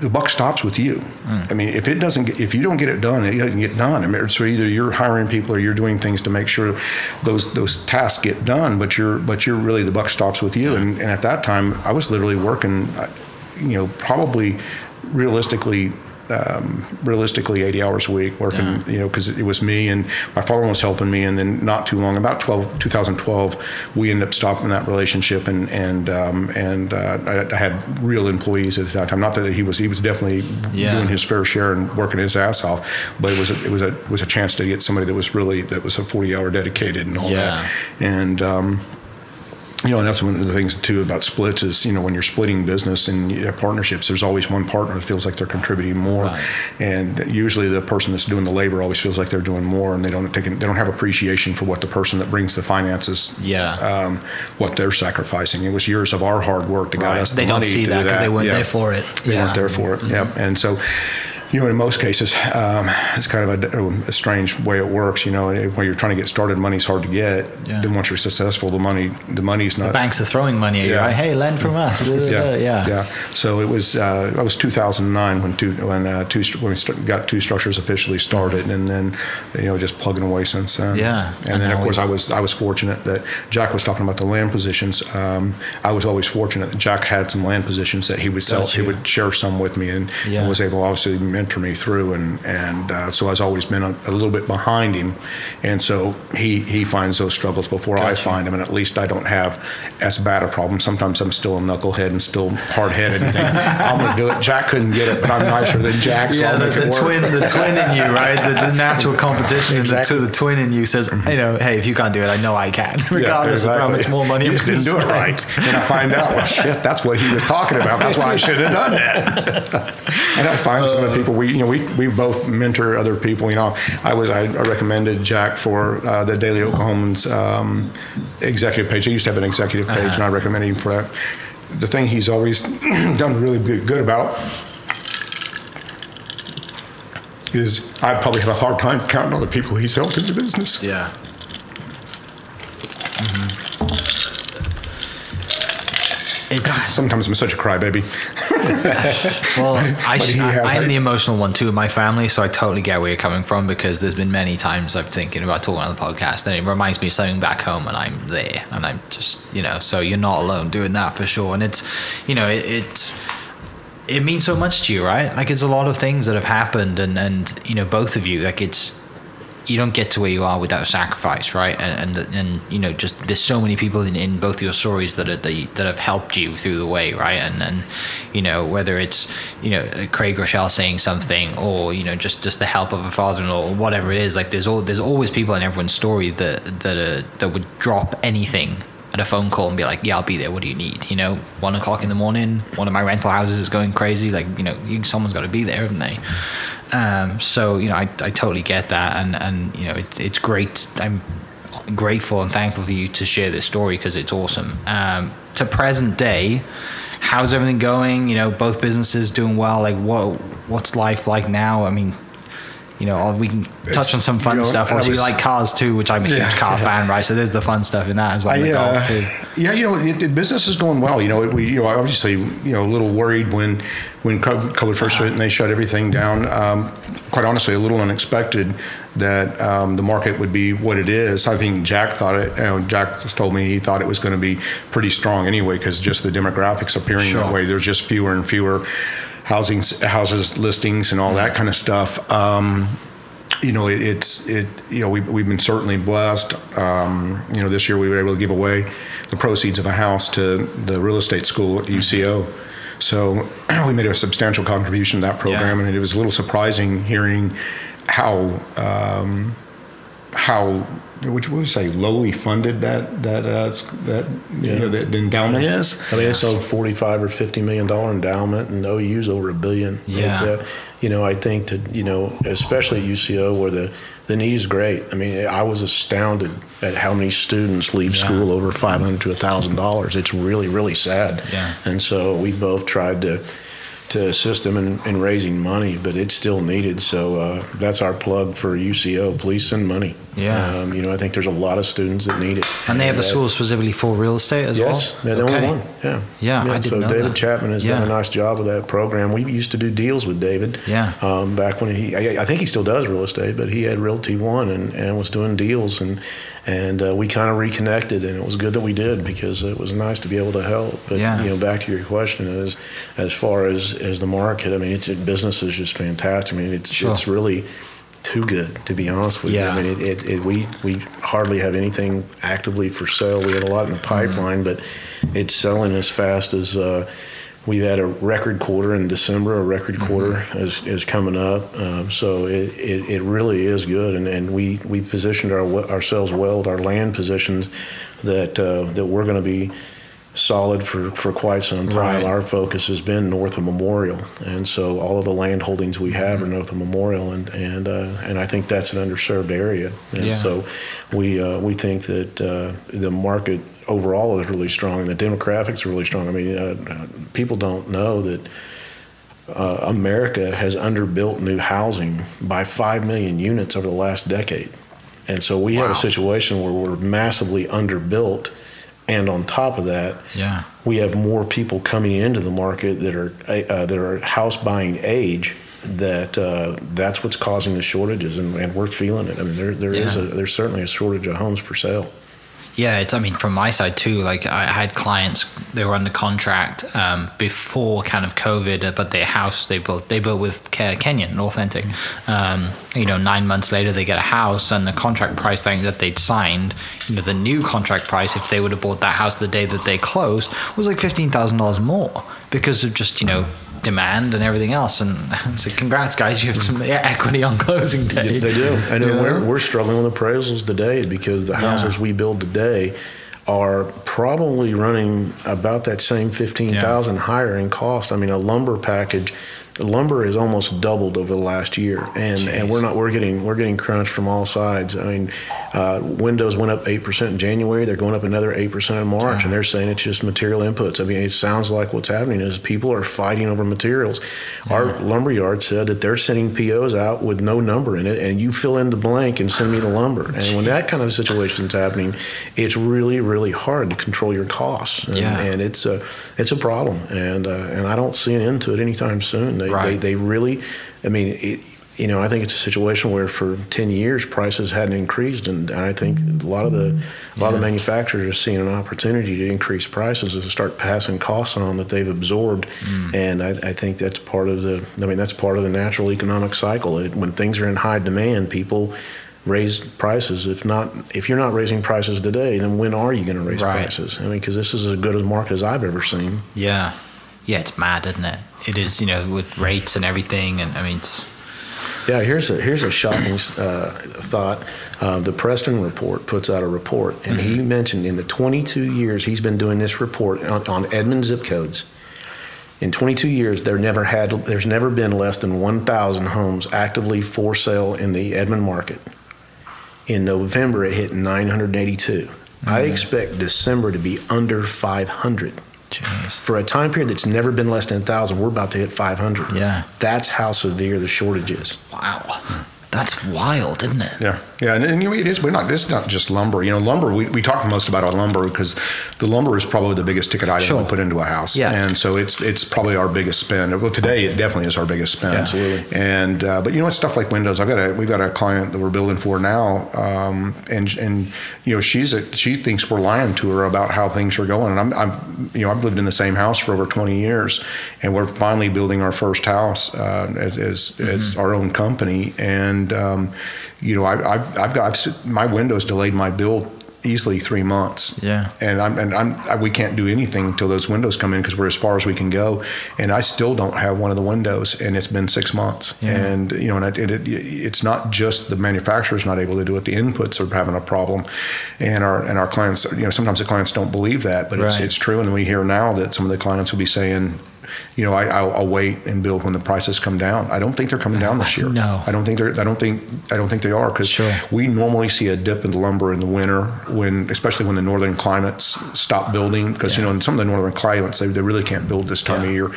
The buck stops with you. I mean, if it doesn't, get, if you don't get it done, it doesn't get done. I mean, so either you're hiring people or you're doing things to make sure those those tasks get done. But you're but you're really the buck stops with you. And, and at that time, I was literally working, uh, you know, probably realistically um, realistically 80 hours a week working Yeah. you know because it was me and my father was helping me and then not too long about 12 2012 we ended up stopping that relationship and and um, and uh, I, I had real employees at that time not that he was he was definitely Yeah. doing his fair share and working his ass off but it was a, it was a was a chance to get somebody that was really that was a 40 hour dedicated and all Yeah. that and um, you know, and that's one of the things too about splits is, you know, when you're splitting business and you have partnerships, there's always one partner that feels like they're contributing more, Right. and usually the person that's doing the labor always feels like they're doing more, and they don't take they don't have appreciation for what the person that brings the finances, Yeah. um, what they're sacrificing. It was years of our hard work that got Right. us the They don't money see that because they weren't Yeah. there for it. They Yeah. Mm-hmm. weren't there for it. Yeah, and so. You know, in most cases, um, it's kind of a, a strange way it works. You know, when you're trying to get started, money's hard to get. Yeah. Then once you're successful, the money, the money's not. The banks are throwing money at you, right? Hey, lend from us. [LAUGHS] yeah, yeah. yeah. So it was uh, it was 2009 when two when uh, two when we got two structures officially started, and then you know just plugging away since then. Yeah. and, And then of course we- I was I was fortunate that Jack was talking about the land positions. Um, I was always fortunate that Jack had some land positions that he would sell. He would share some with me, and, Yeah. and was able obviously mentor me through, and and uh, so I've always been a, a little bit behind him, and so he he finds those struggles before I find them, and at least I don't have as bad a problem. Sometimes I'm still a knucklehead and still hard headed and I'm going to do it. Jack couldn't get it, but I'm nicer than Jack, so Yeah, the, the twin, the twin in you, right? The, the natural competition Exactly. to the twin in you says, you know, hey, if you can't do it, I know I can, Yeah, regardless of how much more money You just didn't do it right. And I find out, well, shit, that's what he was talking about. That's why I should have done that. [LAUGHS] and I find some of the people we, you know, we, we both mentor other people. You know, I was I, recommended Jack for uh, the Daily Oklahoman's um, executive page. He used to have an executive page, and I recommended him for that. The thing he's always [CLEARS THROAT] done really good, about is I probably have a hard time counting all the people he's helped in the business. Yeah. It's Sometimes I'm such a crybaby. Well, I, he I, like- the emotional one too in my family, so I totally get where you're coming from because there's been many times I'm thinking about talking on the podcast, and it reminds me of something back home, and I'm there, and I'm just, you know, so you're not alone doing that for sure, and it's, you know, it, it's. It means so much to you, right? Like it's a lot of things that have happened, and and you know, both of you, like it's you don't get to where you are without sacrifice, right? And and, and you know, just there's so many people in, in both your stories that are, that that have helped you through the way, right? And and you know, whether it's you know Craig Groeschel saying something, or you know, just just the help of a father-in-law, or whatever it is. Like there's all there's always people in everyone's story that that are, that would drop anything at a phone call and be like, "Yeah, I'll be there. What do you need?" You know, one o'clock in the morning, one of my rental houses is going crazy. Like, you know, you, someone's got to be there, haven't they? Um, so you know, I, I totally get that, and and you know, it's it's great. I'm grateful and thankful for you to share this story because it's awesome. Um, to present day, how's everything going? You know, both businesses doing well. Like, what what's life like now? I mean. You know, we can touch It's- on some fun you know, stuff. You like cars too, which I'm a huge Yeah, car yeah. fan, right? So there's the fun stuff in that as well. I, like uh, golf too. Yeah, you know, it, the business is going well. You know, it, we, you know, obviously, you know, a little worried when when COVID first hit and they shut everything down. Um, quite honestly, a little unexpected that um, the market would be what it is. I think Jack thought it. You know, Jack just told me he thought it was going to be pretty strong anyway because just the demographics appearing Sure. that way. There's just fewer and fewer housing houses listings and all that kind of stuff. Um, you know, it, it's it. You know, we we've been certainly blessed. Um, you know, this year we were able to give away the proceeds of a house to the real estate school at UCO. So [CLEARS THROAT] we made a substantial contribution to that program, Yeah. and it was a little surprising hearing how um, how which would you say lowly funded that that uh, that you know that endowment is. I mean, it's a forty-five or fifty million dollar endowment, and OU's over a billion. Yeah. It's, uh, you know, I think that you know, especially at UCO, where the the need is great. I mean, I was astounded at how many students leave Yeah. school over five hundred to thousand dollars. It's really, really sad. Yeah. And so we both tried to to assist them in, in raising money, but it's still needed. So uh, that's our plug for UCO. Please send money. Yeah. Um, you know, I think there's a lot of students that need it. And they have a school specifically for real estate as Yes, well. they're the Okay. only one. Yeah, Yeah, I didn't so know David that. Chapman has done a nice job with that program. We used to do deals with David. Yeah. Um, back when he, I, I think he still does real estate, but he had Realty One and, and was doing deals, and and uh, we kind of reconnected, and it was good that we did because it was nice to be able to help. But Yeah. you know, back to your question, as as far as as the market, I mean, it's business is just fantastic. I mean, it's Sure. it's really too good to be honest with Yeah. you. I mean, it, it, it, we we hardly have anything actively for sale. We had a lot in the pipeline, but it's selling as fast as. Uh, We've had a record quarter in December. A record quarter is, is coming up, um, so it, it, it really is good. And, and we we positioned our, ourselves well with our land positions that uh, that we're going to be solid for, for quite some time. Right. Our focus has been north of Memorial, and so all of the land holdings we have are north of Memorial, and and uh, and I think that's an underserved area, and Yeah. so we uh, we think that uh, the market overall is really strong, and the demographics are really strong. I mean, uh, uh, people don't know that. Uh, America has underbuilt new housing by 5 million units over the last decade. And so we have a situation where we're massively underbuilt. And on top of that, Yeah. we have more people coming into the market that are uh, that are house buying age. That uh, that's what's causing the shortages, and, and we're feeling it. I mean, there there is Yeah. a there's certainly a shortage of homes for sale. Yeah, it's. I mean, from my side too. Like, I had clients they were under contract um, before kind of COVID, uh, but their house they built they built with Ke- Kenyon Authentic. Um, you know, nine months later they get a house, and the contract price thing that they'd signed, you know, the new contract price if they would have bought that house the day that they closed was like fifteen thousand dollars more because of just you know demand and everything else. And [LAUGHS] so, congrats, guys, you have some mm. [LAUGHS] equity on closing day. They do. [LAUGHS] And You know? we're, we're struggling with appraisals today because the houses we build today are probably running about that same 15,000 higher in cost. I mean, a lumber package, lumber has almost doubled over the last year. And, and we're not, we're getting, we're getting crunched from all sides. I mean, uh, windows went up 8% in January. They're going up another 8% in March. And they're saying it's just material inputs. I mean, it sounds like what's happening is people are fighting over materials. Our lumber yard said that they're sending POs out with no number in it, and you fill in the blank and send me the lumber. And when that kind of situation is happening, it's really, really hard to control your costs. And, Yeah. and it's a it's a problem. And uh, and I don't see an end to it anytime soon. They they, Right. they really, I mean. It, you know, I think it's a situation where for ten years prices hadn't increased, and, I think a lot of the a lot of the manufacturers are seeing an opportunity to increase prices and to start passing costs on that they've absorbed, mm. and I, I think that's part of the. I mean, that's part of the natural economic cycle. It, when things are in high demand, people raise prices. If not, if you're not raising prices today, then when are you going to raise Right. prices? I mean, because this is as good a market as I've ever seen. Yeah, yeah, it's mad, isn't it? It is, you know, with rates and everything, and I mean, it's Yeah, here's a here's a shocking uh, thought. Uh, the Preston report puts out a report, and he mentioned in the 22 years he's been doing this report on, on Edmond zip codes. In 22 years, there never had there's never been less than 1,000 homes actively for sale in the Edmond market. In November, it hit 982. I expect December to be under 500 jeez. for a time period that's never been less than 1,000. We're about to hit 500. Yeah. that's how severe the shortage is. Wow, that's wild, isn't it? Yeah, yeah, and, and you know, it is. We're not. It's not just lumber. You know, lumber. We, we talk most about our lumber because the lumber is probably the biggest ticket item Sure. we put into a house. Yeah. and so it's it's probably our biggest spend. Well, today it definitely is our biggest spend. Absolutely. And uh, but you know, it's stuff like windows. I've got a we've got a client that we're building for now, um, and and you know, she's a, she thinks we're lying to her about how things are going. And I'm, I'm you know, I've lived in the same house for over 20 years, and we're finally building our first house uh, as as, as our own company, and um, you know, I, I've, I've got I've, my windows delayed my bill easily three months. Yeah. And I'm and I'm I, we can't do anything until those windows come in because we're as far as we can go. And I still don't have one of the windows, and it's been six months. Yeah. And you know, and it, it, it's not just the manufacturer's not able to do it; the inputs are having a problem, and our and our clients, you know, sometimes the clients don't believe that, but it's it's true. And we hear now that some of the clients will be saying. You know, I, I'll, I'll wait and build when the prices come down. I don't think they're coming down this year. No. I don't think they're. I don't think. I don't think they are because Sure. we normally see a dip in the lumber in the winter when, especially when the northern climates stop building. Because you know, in some of the northern climates, they, they really can't build this time Yeah. of year.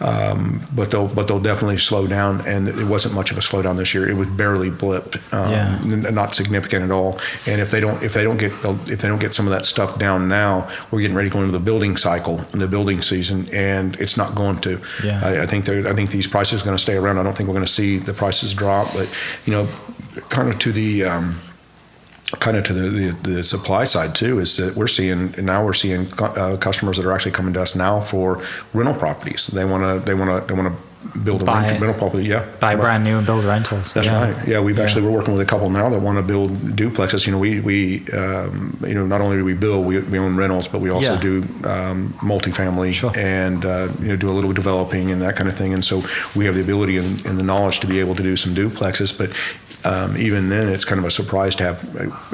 Um, but they'll but they'll definitely slow down, and it wasn't much of a slowdown this year. It was barely blipped, um, Yeah. n- not significant at all. And if they don't if they don't get if they don't get some of that stuff down now, we're getting ready to go into the building cycle in the building season, and it's not going to. Yeah. I, I think they're, I think these prices are going to stay around. I don't think we're going to see the prices drop, but you know, kind of to the. Um, kind of to the, the, the supply side too is that we're seeing now we're seeing uh, customers that are actually coming to us now for rental properties. They want to they want to they want to build a Buy rental, rental property. Yeah, Buy Right. brand new and build rentals. That's Yeah. right. Yeah, we've actually we're working with a couple now that want to build duplexes. You know, we we um, you know not only do we build, we, we own rentals, but we also Yeah. do um, multifamily Sure. and uh, you know do a little developing and that kind of thing. And so we have the ability and, and the knowledge to be able to do some duplexes. But um, even then, it's kind of a surprise to have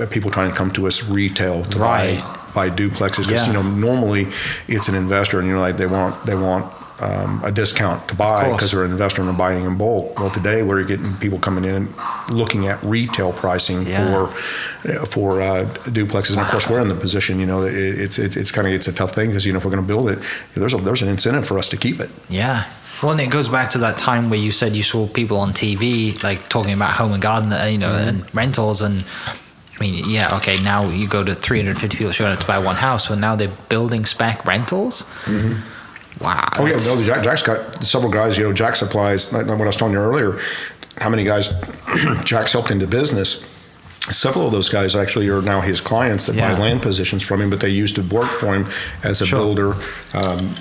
uh, people trying to come to us retail to Right. buy buy duplexes because you know normally it's an investor and you know like they want they want um, a discount to buy because they're an investor and they're buying in bulk. Well, today we're getting people coming in looking at retail pricing Yeah. for for uh, duplexes, and of course we're in the position. You know, it, it's it's it's kind of it's a tough thing because you know if we're going to build it, there's a there's an incentive for us to keep it. Yeah. Well, and it goes back to that time where you said you saw people on TV like talking about home and garden, uh, you know, Mm-hmm. and rentals. And I mean, yeah, okay, now you go to 350 people showing up to buy one house, so now they're building spec rentals. Wow. Oh yeah, no, Jack, Jack's got several guys. You know, Jack supplies. Like, like what I was telling you earlier, how many guys [CLEARS THROAT] Jack's helped into business. Several of those guys actually are now his clients that Yeah. buy land positions from him, but they used to work for him as a Sure. builder. Um,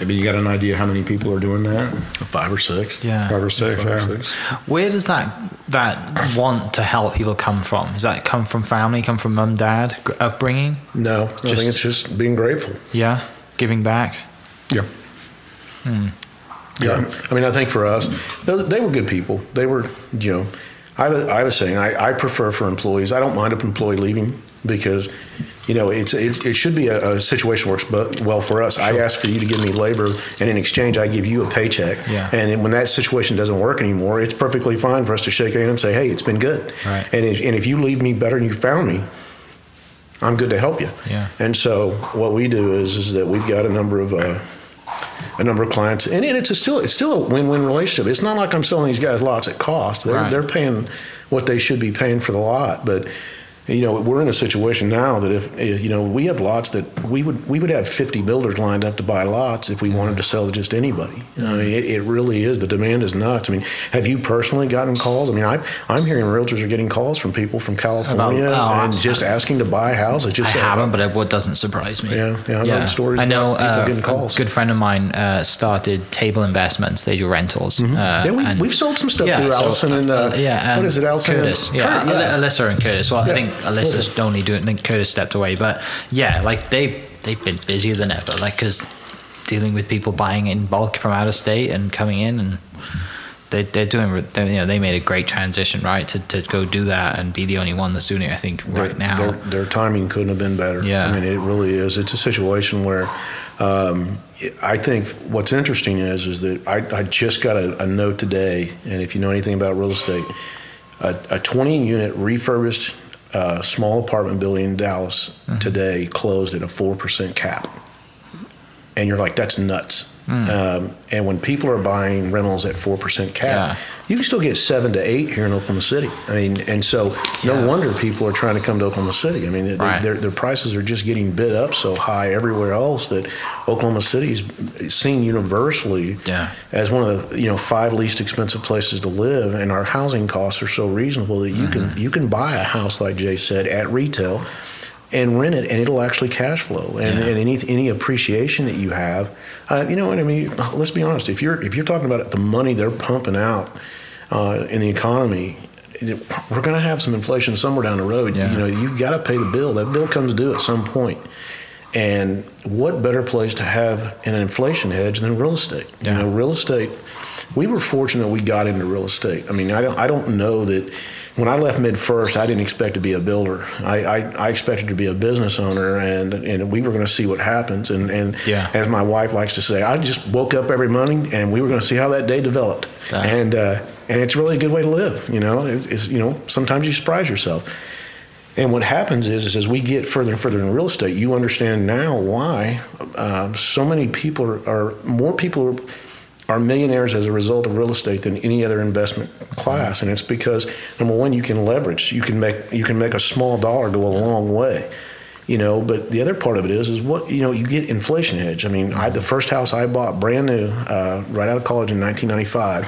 maybe you got an idea how many people are doing that? Five or six. Yeah. Five or six. Five or six. Where does that that want to help people come from? Does that come from family? Come from mum, dad, upbringing? No, I think it's just being grateful. Yeah, giving back. Yeah. Yeah. I mean, I think for us, they, they were good people. They were, you know, I, was- I was saying, I, I prefer for employees, I don't mind an employee leaving because, you know, it's, it, it should be a, a situation works but well for us. Sure. I ask for you to give me labor, and in exchange, I give you a paycheck. Yeah. And when that situation doesn't work anymore, it's perfectly fine for us to shake hands and say, hey, it's been good. Right. And if, and if you leave me better than you found me, I'm good to help you. Yeah. And so what we do is is that we've got a number of uh, a number of clients, and it's a still it's still a win-win relationship. It's not like I'm selling these guys lots at cost. They're Right. they're paying what they should be paying for the lot, but. You know, we're in a situation now that if eh, you know we have lots that we would we would have 50 builders lined up to buy lots if we wanted to sell to just anybody. I mean, it, it really is the demand is nuts. I mean, have you personally gotten calls? I mean, I I'm hearing realtors are getting calls from people from California oh, and I- just asking to buy houses. Just I haven't, but it, what doesn't surprise me. Yeah, yeah, I've heard stories I know about uh, a good friend of mine uh, started Table Investments. They do rentals. Uh, Mm-hmm. Yeah, we, and- we've sold some stuff Yeah, through so, Allison and uh, yeah, what and it, Allison? and Curtis. Yeah, Kurt, Al- Alyssa and Curtis. Well, Yeah, I think Alyssa's Curtis. only doing. I think Curtis stepped away, but yeah, like they they've been busier than ever. Like because dealing with people buying in bulk from out of state and coming in and. They, they're doing, they you know, they made a great transition, right, to, to go do that and be the only one that's doing it. I think right their, now, their, their timing couldn't have been better. Yeah. I mean, it really is. It's a situation where um, I think what's interesting is is that I, I just got a, a note today, and if you know anything about real estate, a, a 20 unit refurbished uh, small apartment building in Dallas Mm-hmm. today closed at a four percent cap, and you're like, that's nuts. Hmm. Um, and when people are buying rentals at four percent cap, Yeah. you can still get seven to eight here in Oklahoma City. I mean, and so Yeah. no wonder people are trying to come to Oklahoma City. I mean, Right. their, their prices are just getting bid up so high everywhere else that Oklahoma City is seen universally Yeah. as one of the you know five least expensive places to live, and our housing costs are so reasonable that you Mm-hmm. can you can buy a house like Jay said at retail. And rent it, and it'll actually cash flow, and, Yeah. and any any appreciation that you have, uh, you know what I mean. Let's be honest. If you're if you're talking about the money they're pumping out uh, in the economy, we're going to have some inflation somewhere down the road. Yeah. You know, you've got to pay the bill. That bill comes due at some point. And what better place to have an inflation hedge than real estate? Yeah. You know, real estate. We were fortunate we got into real estate. I mean, I don't I don't know that when I left MidFirst, I didn't expect to be a builder. I, I, I expected to be a business owner, and and we were going to see what happens. And and Yeah. as my wife likes to say, I just woke up every morning, and we were going to see how that day developed. And uh, and it's really a good way to live. You know, it's, it's you know sometimes you surprise yourself. And what happens is, is as we get further and further in real estate, you understand now why uh, so many people are, are more people are millionaires as a result of real estate than any other investment class, and it's because number one, you can leverage, you can make you can make a small dollar go a long way. You know, but the other part of it is, is what you know. You get inflation hedge. I mean, I, the first house I bought, brand new, uh, right out of college in 1995,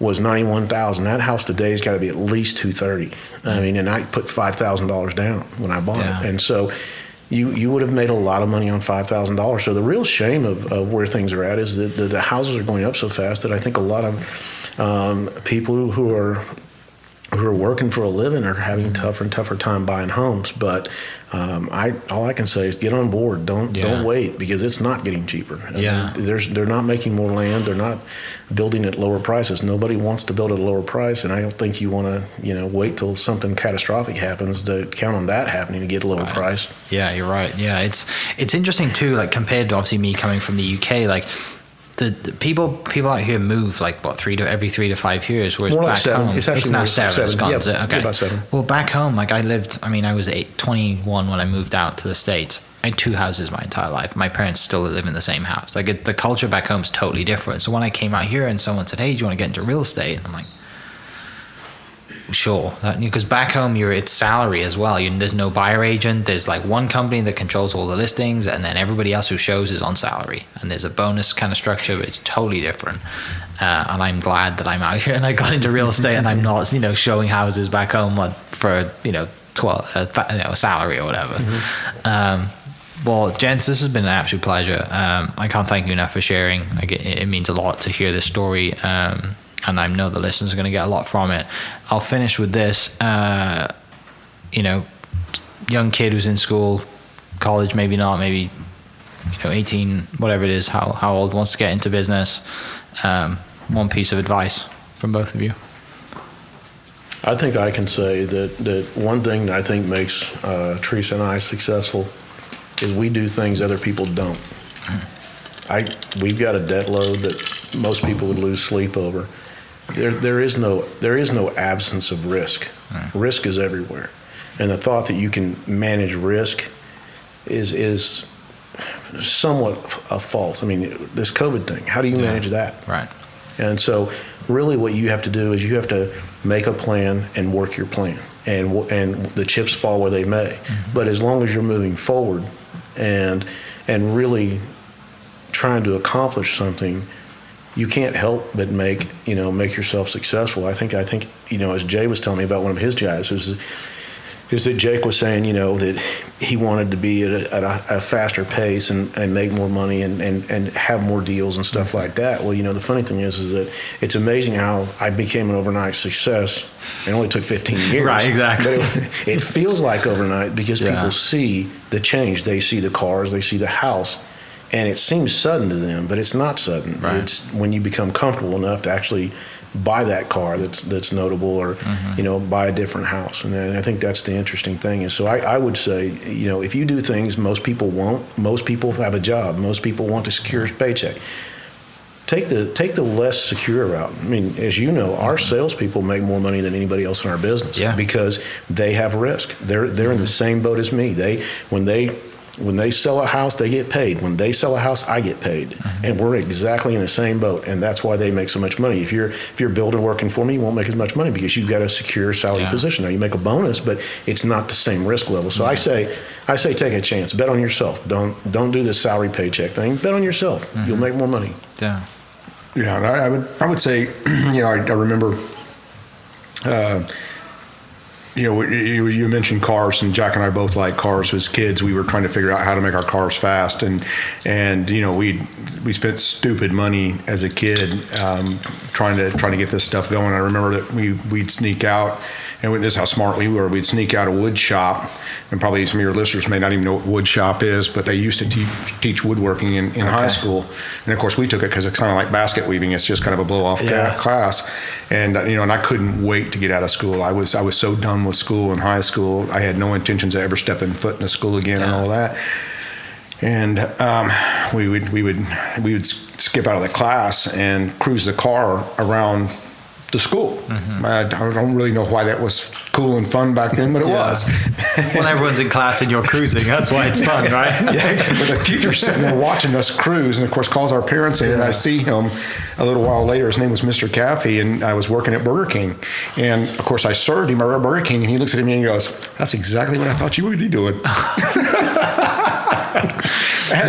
was 91,000. That house today has got to be at least 230. I mean, and I put $5,000 down when I bought Yeah. it. And so you, you would have made a lot of money on $5,000. So the real shame of, of where things are at is that the, the houses are going up so fast that I think a lot of um, people who are who are working for a living are having tougher and tougher time buying homes. But um, I all I can say is get on board. Don't Yeah. don't wait because it's not getting cheaper. I Yeah. mean, there's they're not making more land. They're not building at lower prices. Nobody wants to build at a lower price, and I don't think you want to you know wait till something catastrophic happens to count on that happening to get a lower price. Yeah, you're right. Yeah, it's it's interesting too. Like compared to obviously me coming from the UK, like the, the people people out here move like what three to every three to five years, whereas More like back seven. home It's actually now seven. seven. It's gone, Yeah, it? Okay, about seven. Well, back home, like I lived. I mean, I was eight, 21 when I moved out to the states. I had two houses my entire life. My parents still live in the same house. Like it, the culture back home is totally different. So when I came out here and someone said, "Hey, do you want to get into real estate?" I'm like. Sure, because back home you're it's salary as well. You, there's no buyer agent. There's like one company that controls all the listings, and then everybody else who shows is on salary. And there's a bonus kind of structure, but it's totally different. Uh, and I'm glad that I'm out [LAUGHS] here and I got into real estate, and I'm [LAUGHS] not you know showing houses back home what- for you know twelve uh, th- you know a salary or whatever. Um, well, gents, this has been an absolute pleasure. Um, I can't thank you enough for sharing. Like, it, it means a lot to hear this story, um, and I know the listeners are going to get a lot from it. I'll finish with this. Uh, you know, young kid who's in school, college, maybe not, maybe you know, 18, whatever it is, how, how old wants to get into business. Um, one piece of advice from both of you. I think I can say that, that one thing that I think makes uh, Teresa and I successful is we do things other people don't. I we've got a debt load that most people would lose sleep over. There there is no there is no absence of risk. Risk is everywhere, and the thought that you can manage risk is is somewhat a false. I mean, this COVID thing. How do you manage that? Right. And so, really, what you have to do is you have to make a plan and work your plan, and and the chips fall where they may. Mm-hmm. But as long as you're moving forward, and and really trying to accomplish something, you can't help but make you know make yourself successful. I think I think you know as Jay was telling me about one of his guys is is that Jake was saying, you know, that he wanted to be at a, at a, a faster pace and, and make more money and, and, and have more deals and stuff like that. Well, you know, the funny thing is, is that it's amazing how I became an overnight success. It only took 15 [LAUGHS] years. Right, exactly. It, it feels like overnight because Yeah. people see the change. They see the cars, they see the house, and it seems sudden to them, but it's not sudden. Right. It's when you become comfortable enough to actually buy that car that's that's notable or Mm-hmm. you know buy a different house and I think that's the interesting thing and so I, I would say you know if you do things most people won't most people have a job most people want a secure paycheck take the take the less secure route I mean as you know our salespeople make more money than anybody else in our business Yeah. because they have risk they're they're in the same boat as me they when they when they sell a house, they get paid. When they sell a house, I get paid, and we're exactly in the same boat. And that's why they make so much money. If you're if you're building working for me, you won't make as much money because you've got a secure salary Yeah. position. Now you make a bonus, but it's not the same risk level. So I say, I say, take a chance. Bet on yourself. Don't don't do this salary paycheck thing. Bet on yourself. You'll make more money. Yeah. Yeah, and I, I would I would say, [CLEARS THROAT] you know, I, I remember uh, you know, you, mentioned cars, and Jack and I both like cars. As kids, we were trying to figure out how to make our cars fast, and and you know, we we spent stupid money as a kid um, trying to trying to get this stuff going. I remember that we we'd sneak out and this is how smart we were. We'd sneak out a wood shop, and probably some of your listeners may not even know what wood shop is, but they used to teach, teach woodworking in, in okay. high school. And of course, we took it because it's kind of like basket weaving. It's just kind of a blow off yeah. class, and uh, you know, and I couldn't wait to get out of school. I was I was so done with school in high school. I had no intentions of ever stepping foot in a school again yeah. and all that. And um, we would we would we would skip out of the class and cruise the car around to school. Mm-hmm. I, don't really know why that was cool and fun back then, but it yeah. was. [LAUGHS] when everyone's in class and you're cruising. That's why it's fun, right? [LAUGHS] yeah. But the teacher's sitting there watching us cruise, and of course calls our parents in. Yeah. And I see him a little while later. His name was Mr. Caffey, and I was working at Burger King. And of course, I served him at Burger King, and he looks at me and he goes, "That's exactly what I thought you would be doing." [LAUGHS]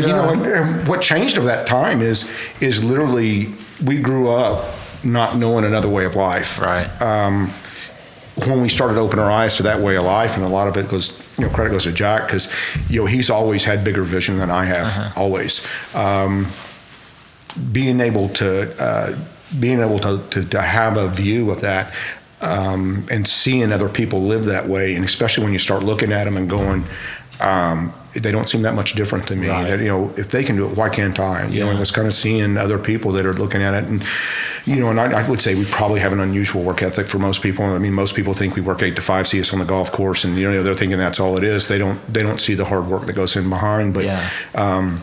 you know, and, and what changed over that time is is literally we grew up not knowing another way of life. Right. Um, when we started to open our eyes to that way of life, and a lot of it goes, you know, credit goes to Jack because, you know, he's always had bigger vision than I have, uh-huh. always. Um, being able to, uh, being able to, to, to, have a view of that um, and seeing other people live that way, and especially when you start looking at them and going, um, they don't seem that much different to me. Right. That, you know, if they can do it, why can't I? You yeah. know, and it's kind of seeing other people that are looking at it, and you know, and I, I, would say we probably have an unusual work ethic for most people. I mean, most people think we work eight to five, see us on the golf course, and you know, they're thinking that's all it is. They don't they don't see the hard work that goes in behind. But yeah. um,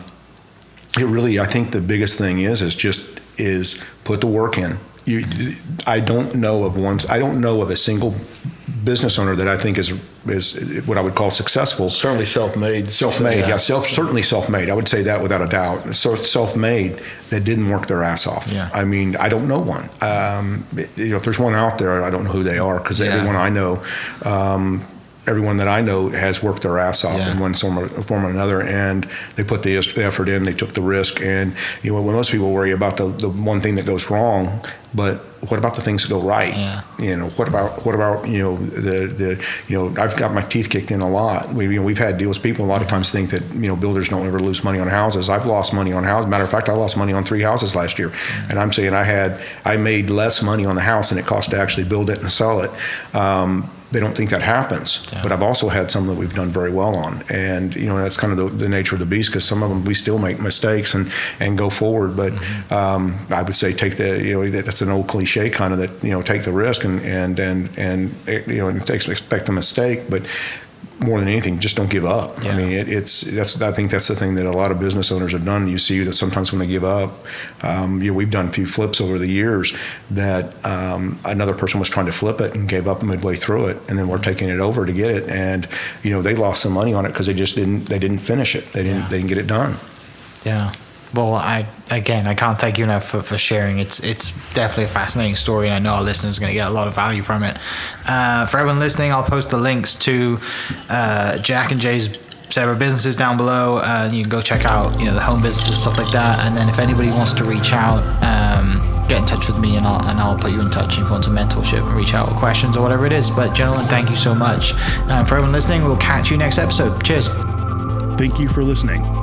it really, I think the biggest thing is is just is put the work in. You, I don't know of one. I don't know of a single business owner that I think is is what I would call successful. Certainly self-made. Self-made, yeah. yeah. Self certainly self-made. I would say that without a doubt. So self-made that didn't work their ass off. Yeah. I mean, I don't know one. Um, you know, if there's one out there, I don't know who they are because yeah. everyone I know. Um, everyone that I know has worked their ass off yeah. in one form or, form or another, and they put the effort in, they took the risk, and you know when most people worry about the, the one thing that goes wrong, but what about the things that go right? Yeah. You know, what about what about you know the the you know I've got my teeth kicked in a lot. We you know we've had deals. People a lot of times think that you know builders don't ever lose money on houses. I've lost money on houses. Matter of fact, I lost money on three houses last year, mm-hmm. and I'm saying I had I made less money on the house than it cost to actually build it and sell it. Um, they don't think that happens. Yeah. But I've also had some that we've done very well on, and you know that's kind of the, the nature of the beast because some of them we still make mistakes and and go forward. But mm-hmm. um, I would say take the you know that's an old cliche kind of that you know take the risk and and and and you know expect a mistake, but more than anything, just don't give up. Yeah. I mean, it, it's that's I think that's the thing that a lot of business owners have done. You see that sometimes when they give up, um, you know, we've done a few flips over the years that um, another person was trying to flip it and gave up midway through it, and then we're taking it over to get it, and you know they lost some money on it because they just didn't they didn't finish it. They didn't yeah. they didn't get it done. Yeah. Well, I again, I can't thank you enough for, for sharing. It's it's definitely a fascinating story, and I know our listeners are going to get a lot of value from it. Uh, for everyone listening, I'll post the links to uh, Jack and Jay's several businesses down below. Uh, you can go check out you know the home businesses stuff like that. And then if anybody wants to reach out, um, get in touch with me, and I'll and I'll put you in touch if you want some mentorship and reach out with questions or whatever it is. But gentlemen, thank you so much. Um, for everyone listening, we'll catch you next episode. Cheers. Thank you for listening.